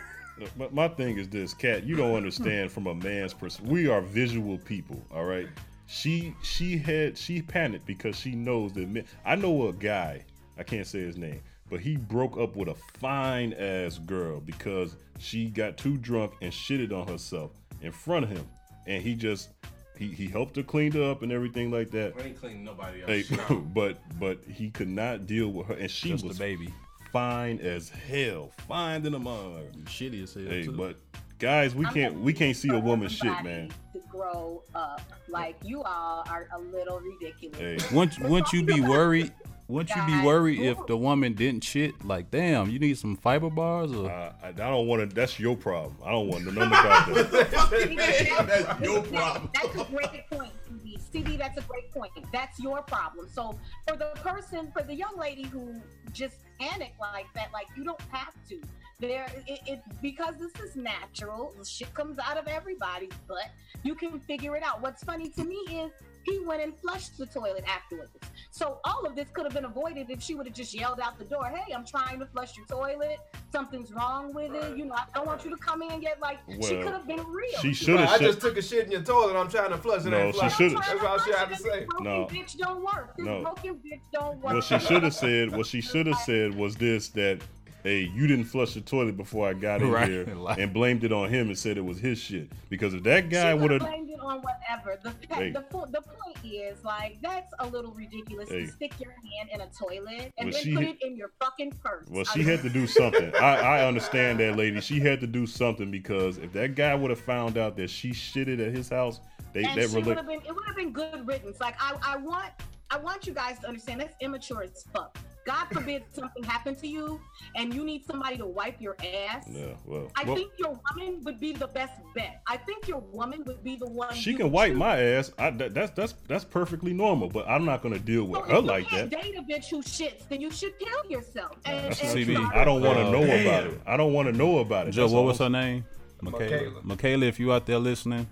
[SPEAKER 4] My, my thing is this, Kat. You don't understand from a man's perspective. We are visual people, all right. She she had she panicked because she knows that men. I know a guy. I can't say his name, but he broke up with a fine ass girl because she got too drunk and shitted on herself in front of him, and he just he he helped her clean her up and everything like that.
[SPEAKER 8] I ain't cleaning nobody else.
[SPEAKER 4] Hey, but but he could not deal with her, and she
[SPEAKER 14] Just
[SPEAKER 4] was
[SPEAKER 14] a baby.
[SPEAKER 4] fine as hell, fine than a mother.
[SPEAKER 14] Shitty as hell.
[SPEAKER 4] Hey,
[SPEAKER 14] too.
[SPEAKER 4] but guys, we
[SPEAKER 13] I'm
[SPEAKER 4] can't we can't see a woman shit, man.
[SPEAKER 13] To grow up, like you all are a little ridiculous.
[SPEAKER 4] Hey.
[SPEAKER 14] Wouldn't, wouldn't you be worried? Wouldn't you be worried if the woman didn't shit? Like, damn, you need some fiber bars or
[SPEAKER 4] Uh, I, I don't want to. That's your problem. I don't want to know nothing about that.
[SPEAKER 13] that's your problem. That's a great point, CB. CB, that's a great point. That's your problem. So for the person, for the young lady who just panicked like that, like you don't have to. There, it, it because this is natural. Shit comes out of everybody's butt. You can figure it out. What's funny to me is he went and flushed the toilet afterwards. So all of this could have been avoided if she would have just yelled out the door, "Hey, I'm trying to flush your toilet. Something's wrong with it. You know, I don't want you to come in and get Like she could have been real.
[SPEAKER 4] she shoulda
[SPEAKER 12] I just took a shit in your toilet. I'm trying to flush it.
[SPEAKER 4] No, she shoulda-
[SPEAKER 12] That's all she had to say.
[SPEAKER 13] Broken
[SPEAKER 4] No.
[SPEAKER 13] bitch don't work. This
[SPEAKER 4] No.
[SPEAKER 13] broken bitch don't work.
[SPEAKER 4] What she should have said, what she should have said was this: that hey, you didn't flush the toilet before I got in
[SPEAKER 14] Right.
[SPEAKER 4] here, and blamed it on him and said it was his shit. Because if that guy would have,
[SPEAKER 13] blamed it on whatever. The,
[SPEAKER 4] Hey.
[SPEAKER 13] the, the point is, like, that's a little ridiculous
[SPEAKER 4] Hey.
[SPEAKER 13] to stick your hand in a toilet and
[SPEAKER 4] Well,
[SPEAKER 13] then put
[SPEAKER 4] had-
[SPEAKER 13] it in your fucking purse.
[SPEAKER 4] well, she had to do something. I, I understand that lady. She had to do something because if that guy would have found out that she shitted at his house, they
[SPEAKER 13] and
[SPEAKER 4] that
[SPEAKER 13] she would have been. It would have been good riddance. Like, I, I want, I want you guys to understand that's immature as fuck. God forbid something happened to you and you need somebody to wipe your ass.
[SPEAKER 4] Yeah, well,
[SPEAKER 13] I
[SPEAKER 4] well,
[SPEAKER 13] think your woman would be the best bet. I think your woman would be the one.
[SPEAKER 4] she can wipe
[SPEAKER 13] choose.
[SPEAKER 4] my ass. I, that, that's that's that's perfectly normal. But I'm not gonna deal with
[SPEAKER 13] So
[SPEAKER 4] her
[SPEAKER 13] if
[SPEAKER 4] like
[SPEAKER 13] can't
[SPEAKER 4] that.
[SPEAKER 13] date a bitch who shits, then you should kill yourself. And,
[SPEAKER 4] That's
[SPEAKER 13] and
[SPEAKER 4] not
[SPEAKER 14] CB.
[SPEAKER 4] I don't want to
[SPEAKER 14] Oh,
[SPEAKER 4] know
[SPEAKER 14] damn.
[SPEAKER 4] about it. I don't want to know about it.
[SPEAKER 14] Joe,
[SPEAKER 4] That's
[SPEAKER 14] what
[SPEAKER 4] all
[SPEAKER 14] was her name? Michaela.
[SPEAKER 12] Michaela.
[SPEAKER 14] Michaela, if you out there listening,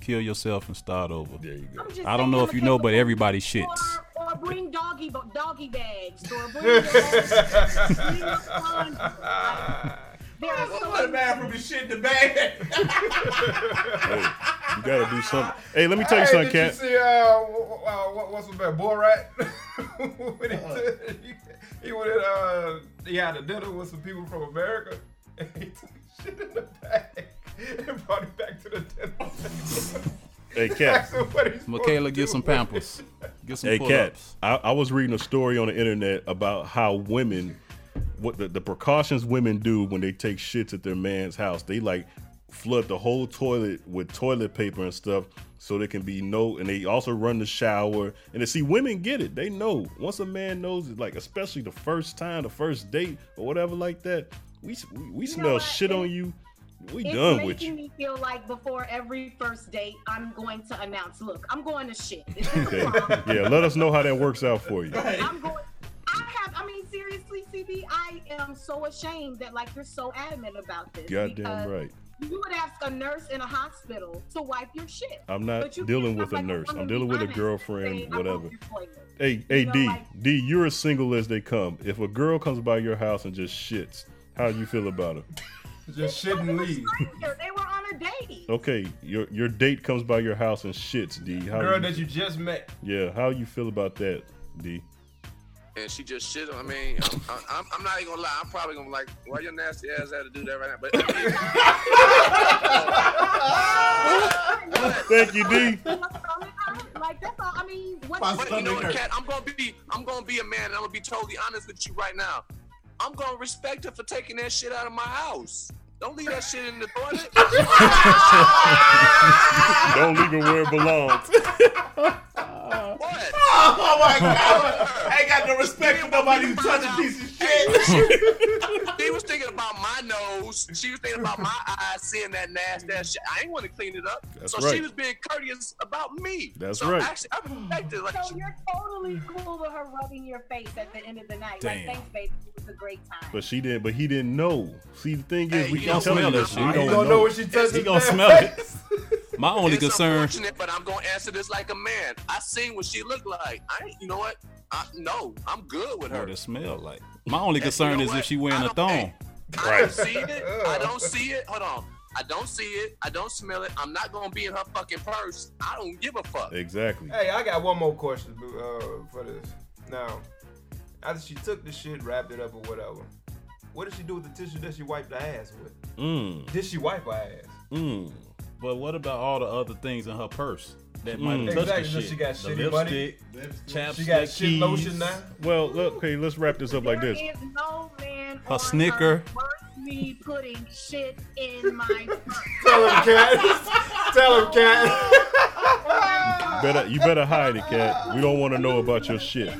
[SPEAKER 14] kill yourself and start over.
[SPEAKER 4] There you go.
[SPEAKER 13] I'm just
[SPEAKER 14] I don't know
[SPEAKER 13] saying,
[SPEAKER 14] if you know, but everybody shits.
[SPEAKER 13] Or, or bring doggy bo- doggy bags. Or bring, your own- bring your own- There are so many
[SPEAKER 8] bathroom and shit in the bag.
[SPEAKER 4] Hey, you gotta do something. Hey, let me tell you
[SPEAKER 12] Hey,
[SPEAKER 4] something,
[SPEAKER 12] did
[SPEAKER 4] Kat.
[SPEAKER 12] you see uh, uh what, what's with that Borat? when he, took- he, he went in, uh, he had a dinner with some people from America, and he took shit in the bag and brought it back to the dinner.
[SPEAKER 4] Hey, Kat.
[SPEAKER 12] Asked him what he's supposed
[SPEAKER 14] Michaela, get some pampers. Get some
[SPEAKER 4] Hey,
[SPEAKER 14] pull Kat.
[SPEAKER 4] I, I was reading a story on the internet about how women, what the, the precautions women do when they take shits at their man's house. They like flood the whole toilet with toilet paper and stuff so there can be no and they also run the shower and to see women get it they know once a man knows it like especially the first time the first date or whatever like that we we, we smell shit
[SPEAKER 13] It-
[SPEAKER 4] on you we
[SPEAKER 13] it's
[SPEAKER 4] done
[SPEAKER 13] making
[SPEAKER 4] with you
[SPEAKER 13] me feel like before every first date, I'm going to announce, "Look, I'm going to shit.
[SPEAKER 4] Okay yeah let us know how that works out for you
[SPEAKER 13] I'm going. I have. I mean, seriously, CB, I am so ashamed that like you're so adamant about this.
[SPEAKER 4] goddamn right
[SPEAKER 13] You would ask a nurse in a hospital to wipe your shit.
[SPEAKER 4] I'm not dealing with a
[SPEAKER 13] like
[SPEAKER 4] nurse. I'm dealing with a girlfriend, whatever.
[SPEAKER 13] broke your toilet."
[SPEAKER 4] Hey, hey,
[SPEAKER 13] You know,
[SPEAKER 4] D,
[SPEAKER 13] like-
[SPEAKER 4] D, you're as single as they come. If a girl comes by your house and just shits, how do you feel about her?
[SPEAKER 12] Just shit and leave.
[SPEAKER 13] They were on a date.
[SPEAKER 4] Okay, your your date comes by your house and shits, D. How
[SPEAKER 12] Girl
[SPEAKER 4] you,
[SPEAKER 12] that you just met.
[SPEAKER 4] yeah, how you feel about that, D?
[SPEAKER 11] And she just shit. I mean, I'm, I'm, I'm not even gonna lie. I'm probably gonna be like, why your nasty ass had to do that right now? But I mean,
[SPEAKER 4] Thank you, D.
[SPEAKER 13] Like that's all. I mean, what
[SPEAKER 11] But you know what, Kat? I'm gonna be I'm gonna be a man and I'm gonna be totally honest with you right now. I'm gonna respect her for taking that shit out of my house. Don't leave that shit in the toilet.
[SPEAKER 4] Don't leave it where it belongs.
[SPEAKER 11] what?
[SPEAKER 8] Oh my god! I ain't got no respect for nobody who touch a piece of shit.
[SPEAKER 11] she was thinking about my nose. She was thinking about my eyes, seeing that nasty ass shit. I ain't want to clean it up.
[SPEAKER 4] That's
[SPEAKER 11] so
[SPEAKER 4] right.
[SPEAKER 11] she was being courteous about me.
[SPEAKER 4] That's
[SPEAKER 11] so
[SPEAKER 4] right.
[SPEAKER 11] Actually, I respect it. Like,
[SPEAKER 13] So you're totally cool with her rubbing your face at the end of the night.
[SPEAKER 4] Damn.
[SPEAKER 13] Like, thanks, baby. It was a great time.
[SPEAKER 4] But she didn't. But he didn't know. See, the thing is,
[SPEAKER 11] Hey,
[SPEAKER 4] we
[SPEAKER 11] you
[SPEAKER 4] can't
[SPEAKER 11] don't smell
[SPEAKER 4] you
[SPEAKER 11] that
[SPEAKER 4] that
[SPEAKER 11] shit.
[SPEAKER 4] shit.
[SPEAKER 11] You
[SPEAKER 4] We
[SPEAKER 11] don't
[SPEAKER 12] know what she touches
[SPEAKER 14] He gonna smell it. My only
[SPEAKER 11] it's
[SPEAKER 14] concern.
[SPEAKER 11] unfortunate, but I'm gonna answer this like a man. I seen what she looked like. I, you know what? I, no, I'm good with her.
[SPEAKER 14] What it smell like? My only concern
[SPEAKER 11] you know
[SPEAKER 14] is
[SPEAKER 11] what?
[SPEAKER 14] if she wearing a
[SPEAKER 11] don't-
[SPEAKER 14] thong.
[SPEAKER 11] I don't see it. I don't see it. Hold on. I don't see it. I don't smell it. I'm not gonna be in her fucking purse. I don't give a fuck.
[SPEAKER 4] Exactly.
[SPEAKER 12] Hey, I got one more question uh, for this. Now, after she took the shit, wrapped it up or whatever, what did she do with the tissue that she wiped her ass with?
[SPEAKER 4] Mm.
[SPEAKER 12] Did she wipe her ass?
[SPEAKER 4] Mm.
[SPEAKER 14] But what about all the other things in her purse that might
[SPEAKER 4] Mm.
[SPEAKER 14] have touched
[SPEAKER 12] Exactly,
[SPEAKER 14] the
[SPEAKER 12] she
[SPEAKER 14] shit?
[SPEAKER 12] got
[SPEAKER 14] the
[SPEAKER 12] shitty money.
[SPEAKER 14] lipstick,
[SPEAKER 12] She got shit
[SPEAKER 14] keys.
[SPEAKER 12] lotion now.
[SPEAKER 4] Well, look, okay, let's wrap this up like this.
[SPEAKER 13] There is no man
[SPEAKER 14] Her
[SPEAKER 13] on
[SPEAKER 14] snicker.
[SPEAKER 13] worth me putting shit in my purse.
[SPEAKER 12] Tell him, Kat. Tell him, Kat.
[SPEAKER 4] Better, you better hide it, Kat. We don't want to know about your shit.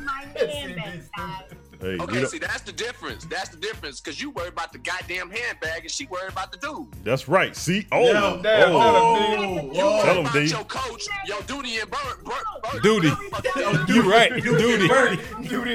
[SPEAKER 13] My handbag, guys.
[SPEAKER 4] Hey,
[SPEAKER 11] Okay,
[SPEAKER 4] don't-
[SPEAKER 11] see that's the difference. That's the difference. Cause you worry about the goddamn handbag and she worried about the dude.
[SPEAKER 4] that's right. See, oh,
[SPEAKER 12] Yeah, damn,
[SPEAKER 4] oh,
[SPEAKER 11] You
[SPEAKER 4] tell
[SPEAKER 11] worry
[SPEAKER 4] him,
[SPEAKER 11] about
[SPEAKER 4] D.
[SPEAKER 11] your coach, your duty and Bert, Bert, Bert.
[SPEAKER 14] Duty. You right. Duty.
[SPEAKER 12] Duty.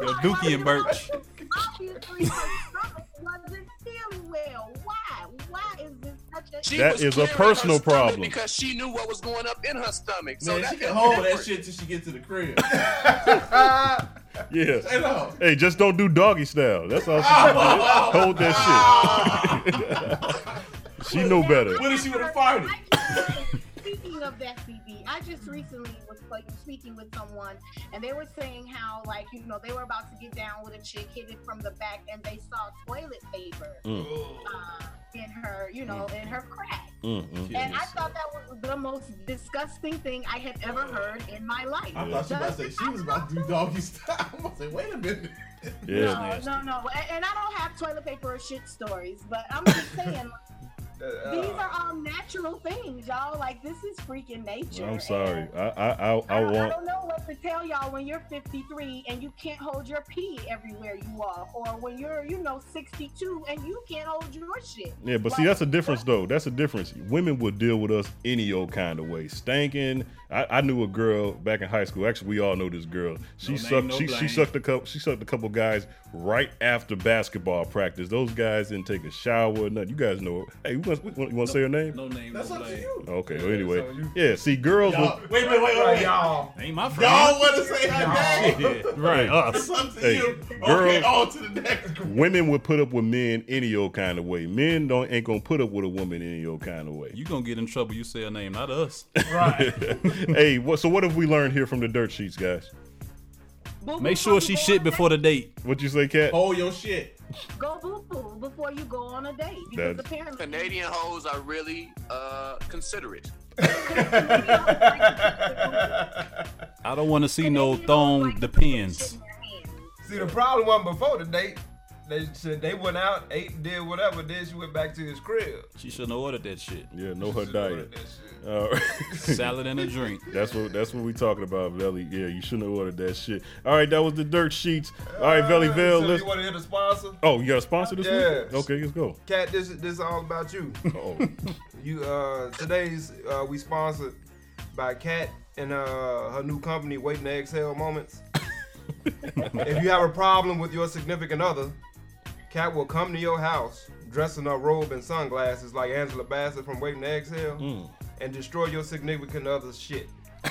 [SPEAKER 14] Yo, Dookie and Birch.
[SPEAKER 13] Obviously, her stomach wasn't feeling well. Why? Why is this such a
[SPEAKER 11] She
[SPEAKER 4] That
[SPEAKER 11] was
[SPEAKER 4] is a personal problem.
[SPEAKER 11] because she knew what was going up in her stomach. So
[SPEAKER 8] Man,
[SPEAKER 11] that
[SPEAKER 8] she can
[SPEAKER 11] that's
[SPEAKER 8] hold that shit till she get to the crib.
[SPEAKER 4] Yeah.
[SPEAKER 8] Straight up.
[SPEAKER 4] Hey, just don't do doggy style. That's all she can do. Hold that shit. she know better.
[SPEAKER 8] What if she would have farted?
[SPEAKER 13] Speaking of that, BB, I just recently was like speaking with someone, and they were saying how, like, you know, they were about to get down with a chick, hit it from the back, and they saw toilet paper
[SPEAKER 4] Mm.
[SPEAKER 13] uh, in her, you know, in her crack.
[SPEAKER 4] Mm, mm.
[SPEAKER 13] And I thought that was the most disgusting thing I had ever heard in my life.
[SPEAKER 8] I thought she was about to say she was about to do doggy style. I'm about to say, wait a minute.
[SPEAKER 4] Yeah.
[SPEAKER 13] No, no, no. And, and I don't have toilet paper or shit stories, but I'm just saying, Uh, these uh, are all natural things, y'all. Like, this is freaking nature.
[SPEAKER 4] I'm sorry.
[SPEAKER 13] And
[SPEAKER 4] I, I, I, I
[SPEAKER 13] I, I don't know what to tell y'all when you're 53 and you can't hold your pee everywhere you are, or when you're, you know, 62 and you can't hold your shit.
[SPEAKER 4] Yeah, but see, that's a difference, though. That's a difference. Women would deal with us any old kind of way. Stanking. I, I knew a girl back in high school. Actually, we all know this girl. She
[SPEAKER 14] No name,
[SPEAKER 4] sucked.
[SPEAKER 14] no
[SPEAKER 4] she, she sucked a couple. She sucked a couple guys right after basketball practice. Those guys didn't take a shower. or Nothing. You guys know. Hey, you want, you want to say her name?
[SPEAKER 14] No name,
[SPEAKER 8] That's
[SPEAKER 14] no
[SPEAKER 8] up to you.
[SPEAKER 4] Okay. Well, anyway, yeah. See, girls.
[SPEAKER 8] Y'all,
[SPEAKER 4] Will,
[SPEAKER 8] wait, wait, wait, wait, wait.
[SPEAKER 12] y'all.
[SPEAKER 14] Ain't my friend.
[SPEAKER 8] Y'all want to say her name?
[SPEAKER 14] Shit. Right, us.
[SPEAKER 8] It's up to
[SPEAKER 4] Hey,
[SPEAKER 8] you.
[SPEAKER 4] girl-
[SPEAKER 8] Okay, on to the next group.
[SPEAKER 4] women would put up with men any old kind of way. Men don't ain't gonna put up with a woman any old kind of way.
[SPEAKER 14] You gonna get in trouble. You say a name, not us.
[SPEAKER 8] Right.
[SPEAKER 4] hey, what? So what have we learned here from the dirt sheets, guys?
[SPEAKER 13] Boo-boo
[SPEAKER 14] Make sure she shit before the date.
[SPEAKER 4] What you say, Kat?
[SPEAKER 8] Hold your shit.
[SPEAKER 13] on a date. Go boo boo before you go on a date. Because
[SPEAKER 4] That's-
[SPEAKER 13] apparently.
[SPEAKER 11] Canadian hoes are really uh, considerate.
[SPEAKER 14] I don't want to see no thong depends.
[SPEAKER 12] See, the problem wasn't before the date. They said they went out, ate, did whatever. Then she went back to his crib.
[SPEAKER 14] She shouldn't have ordered that shit.
[SPEAKER 4] Yeah, know her
[SPEAKER 12] Should've
[SPEAKER 4] diet.
[SPEAKER 12] that shit.
[SPEAKER 4] All right.
[SPEAKER 14] Salad and a drink.
[SPEAKER 4] That's what that's what we talking about, Velle. Yeah, you shouldn't have ordered that shit. All right, that was the dirt sheets. All right, Velly Vale.
[SPEAKER 12] So
[SPEAKER 4] Let's.
[SPEAKER 12] you want to hear the sponsor?
[SPEAKER 4] Oh, you got a sponsor this
[SPEAKER 12] Yes.
[SPEAKER 4] week? Okay, let's go.
[SPEAKER 12] Kat, this is this is all about you.
[SPEAKER 4] Oh,
[SPEAKER 12] You uh today's uh we sponsored by Kat and uh her new company Waiting to Exhale Moments. if you have a problem with your significant other, Kat will come to your house dressed in a robe and sunglasses like Angela Bassett from Waiting to Exhale
[SPEAKER 4] Mm.
[SPEAKER 12] And destroy your significant other's shit.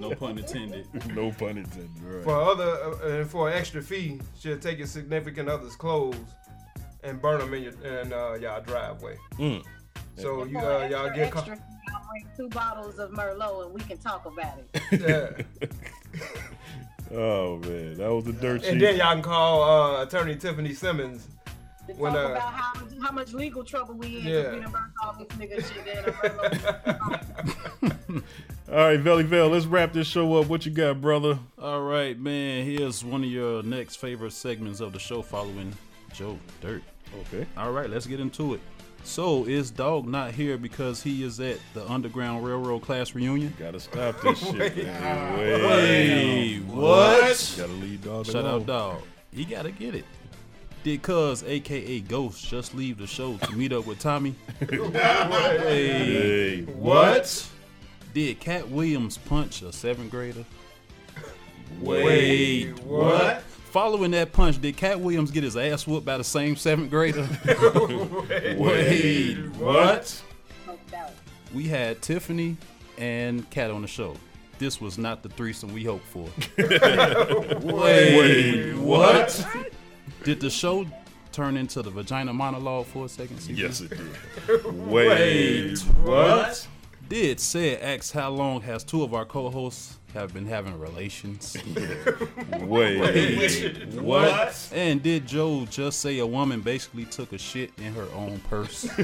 [SPEAKER 14] No pun intended.
[SPEAKER 4] no pun intended. Right.
[SPEAKER 12] For other uh, and for an extra fee, she'll take your significant other's clothes and burn them in your in uh, y'all driveway.
[SPEAKER 4] Mm.
[SPEAKER 12] So you uh,
[SPEAKER 13] extra,
[SPEAKER 12] y'all get
[SPEAKER 13] extra, I'll bring two bottles of Merlot and we can talk about it.
[SPEAKER 12] yeah.
[SPEAKER 4] Oh man, that was the dirt sheet.
[SPEAKER 12] And then y'all can call uh, Attorney Tiffany Simmons
[SPEAKER 13] To
[SPEAKER 12] when
[SPEAKER 13] talk
[SPEAKER 12] uh,
[SPEAKER 13] about how much, how much legal trouble we in
[SPEAKER 12] Yeah.
[SPEAKER 13] because we done burnt all this nigga shit in.
[SPEAKER 4] All right, Valley Vale, let's wrap this show up. What you got, brother?
[SPEAKER 14] All right, man. Here's one of your next favorite segments of the show following Joe Dirt.
[SPEAKER 4] Okay.
[SPEAKER 14] All right, let's get into it. So, is Dog not here because he is at the Underground Railroad class reunion?
[SPEAKER 4] Gotta stop this shit, man.
[SPEAKER 14] Wait, what?
[SPEAKER 4] Gotta leave Dog
[SPEAKER 14] Shut
[SPEAKER 4] alone.
[SPEAKER 14] up, Dog. He gotta get it. Did Cuz, aka Ghost, just leave the show to meet up with Tommy?
[SPEAKER 4] Hey,
[SPEAKER 14] what? Did Katt Williams punch a seventh grader?
[SPEAKER 4] Wait, what?
[SPEAKER 14] Following that punch, did Katt Williams get his ass whooped by the same seventh grader?
[SPEAKER 4] Wait, what?
[SPEAKER 14] We had Tiffany and Kat on the show. This was not the threesome we hoped for.
[SPEAKER 4] Wait, what?
[SPEAKER 14] Did the show turn into the vagina monologue for a second? CB?
[SPEAKER 4] Yes, it did. Wait, what?
[SPEAKER 14] Did Ced ask how long has two of our co-hosts have been having relations?
[SPEAKER 4] Wait, Wait, what?
[SPEAKER 14] And did Joe just say a woman basically took a shit in her own purse?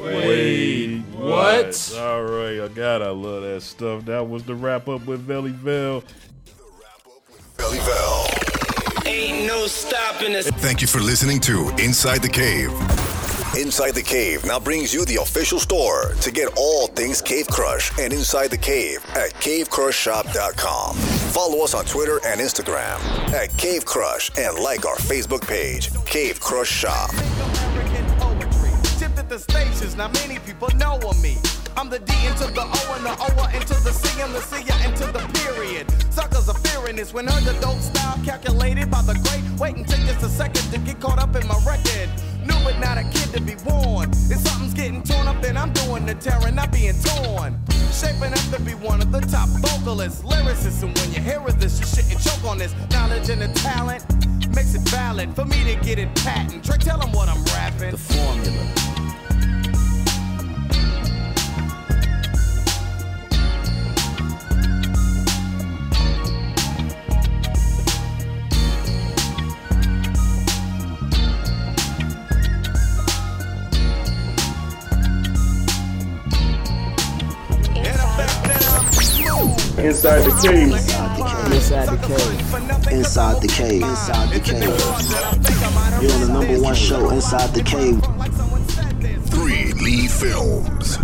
[SPEAKER 4] Wait, what? All right, I got. I love that stuff. That was the wrap up with Valley Vale.
[SPEAKER 1] Valley Vale.
[SPEAKER 20] Ain't no stopping us.
[SPEAKER 1] Thank you for listening to Inside the Cave. Inside the Cave now brings you the official store to get all things Cave Crush and Inside the Cave at cavecrushshop.com. Follow us on Twitter and Instagram at Cave Crush and like our Facebook page, Cave Crush Shop.
[SPEAKER 2] Tipped at the stations, now many people know of me. I'm the D into the O and the O into the C and the C into the period. Suckers are fearing this when heard the dope style calculated by the great. Wait and take just a second to get caught up in my record. New but not a kid to be warned. If something's getting torn up, then I'm doing the tearing, not being torn. Shaping up to be one of the top vocalists, lyricists, and when you hear of this, you shouldn't choke on this. Knowledge and the talent makes it valid for me to get it patent. Trick, tell them what I'm rapping. The formula.
[SPEAKER 6] Inside the cave.
[SPEAKER 7] Inside the cave. Inside the cave. Inside the cave. You're on the number one show, Inside the Cave.
[SPEAKER 1] Three Lee Films.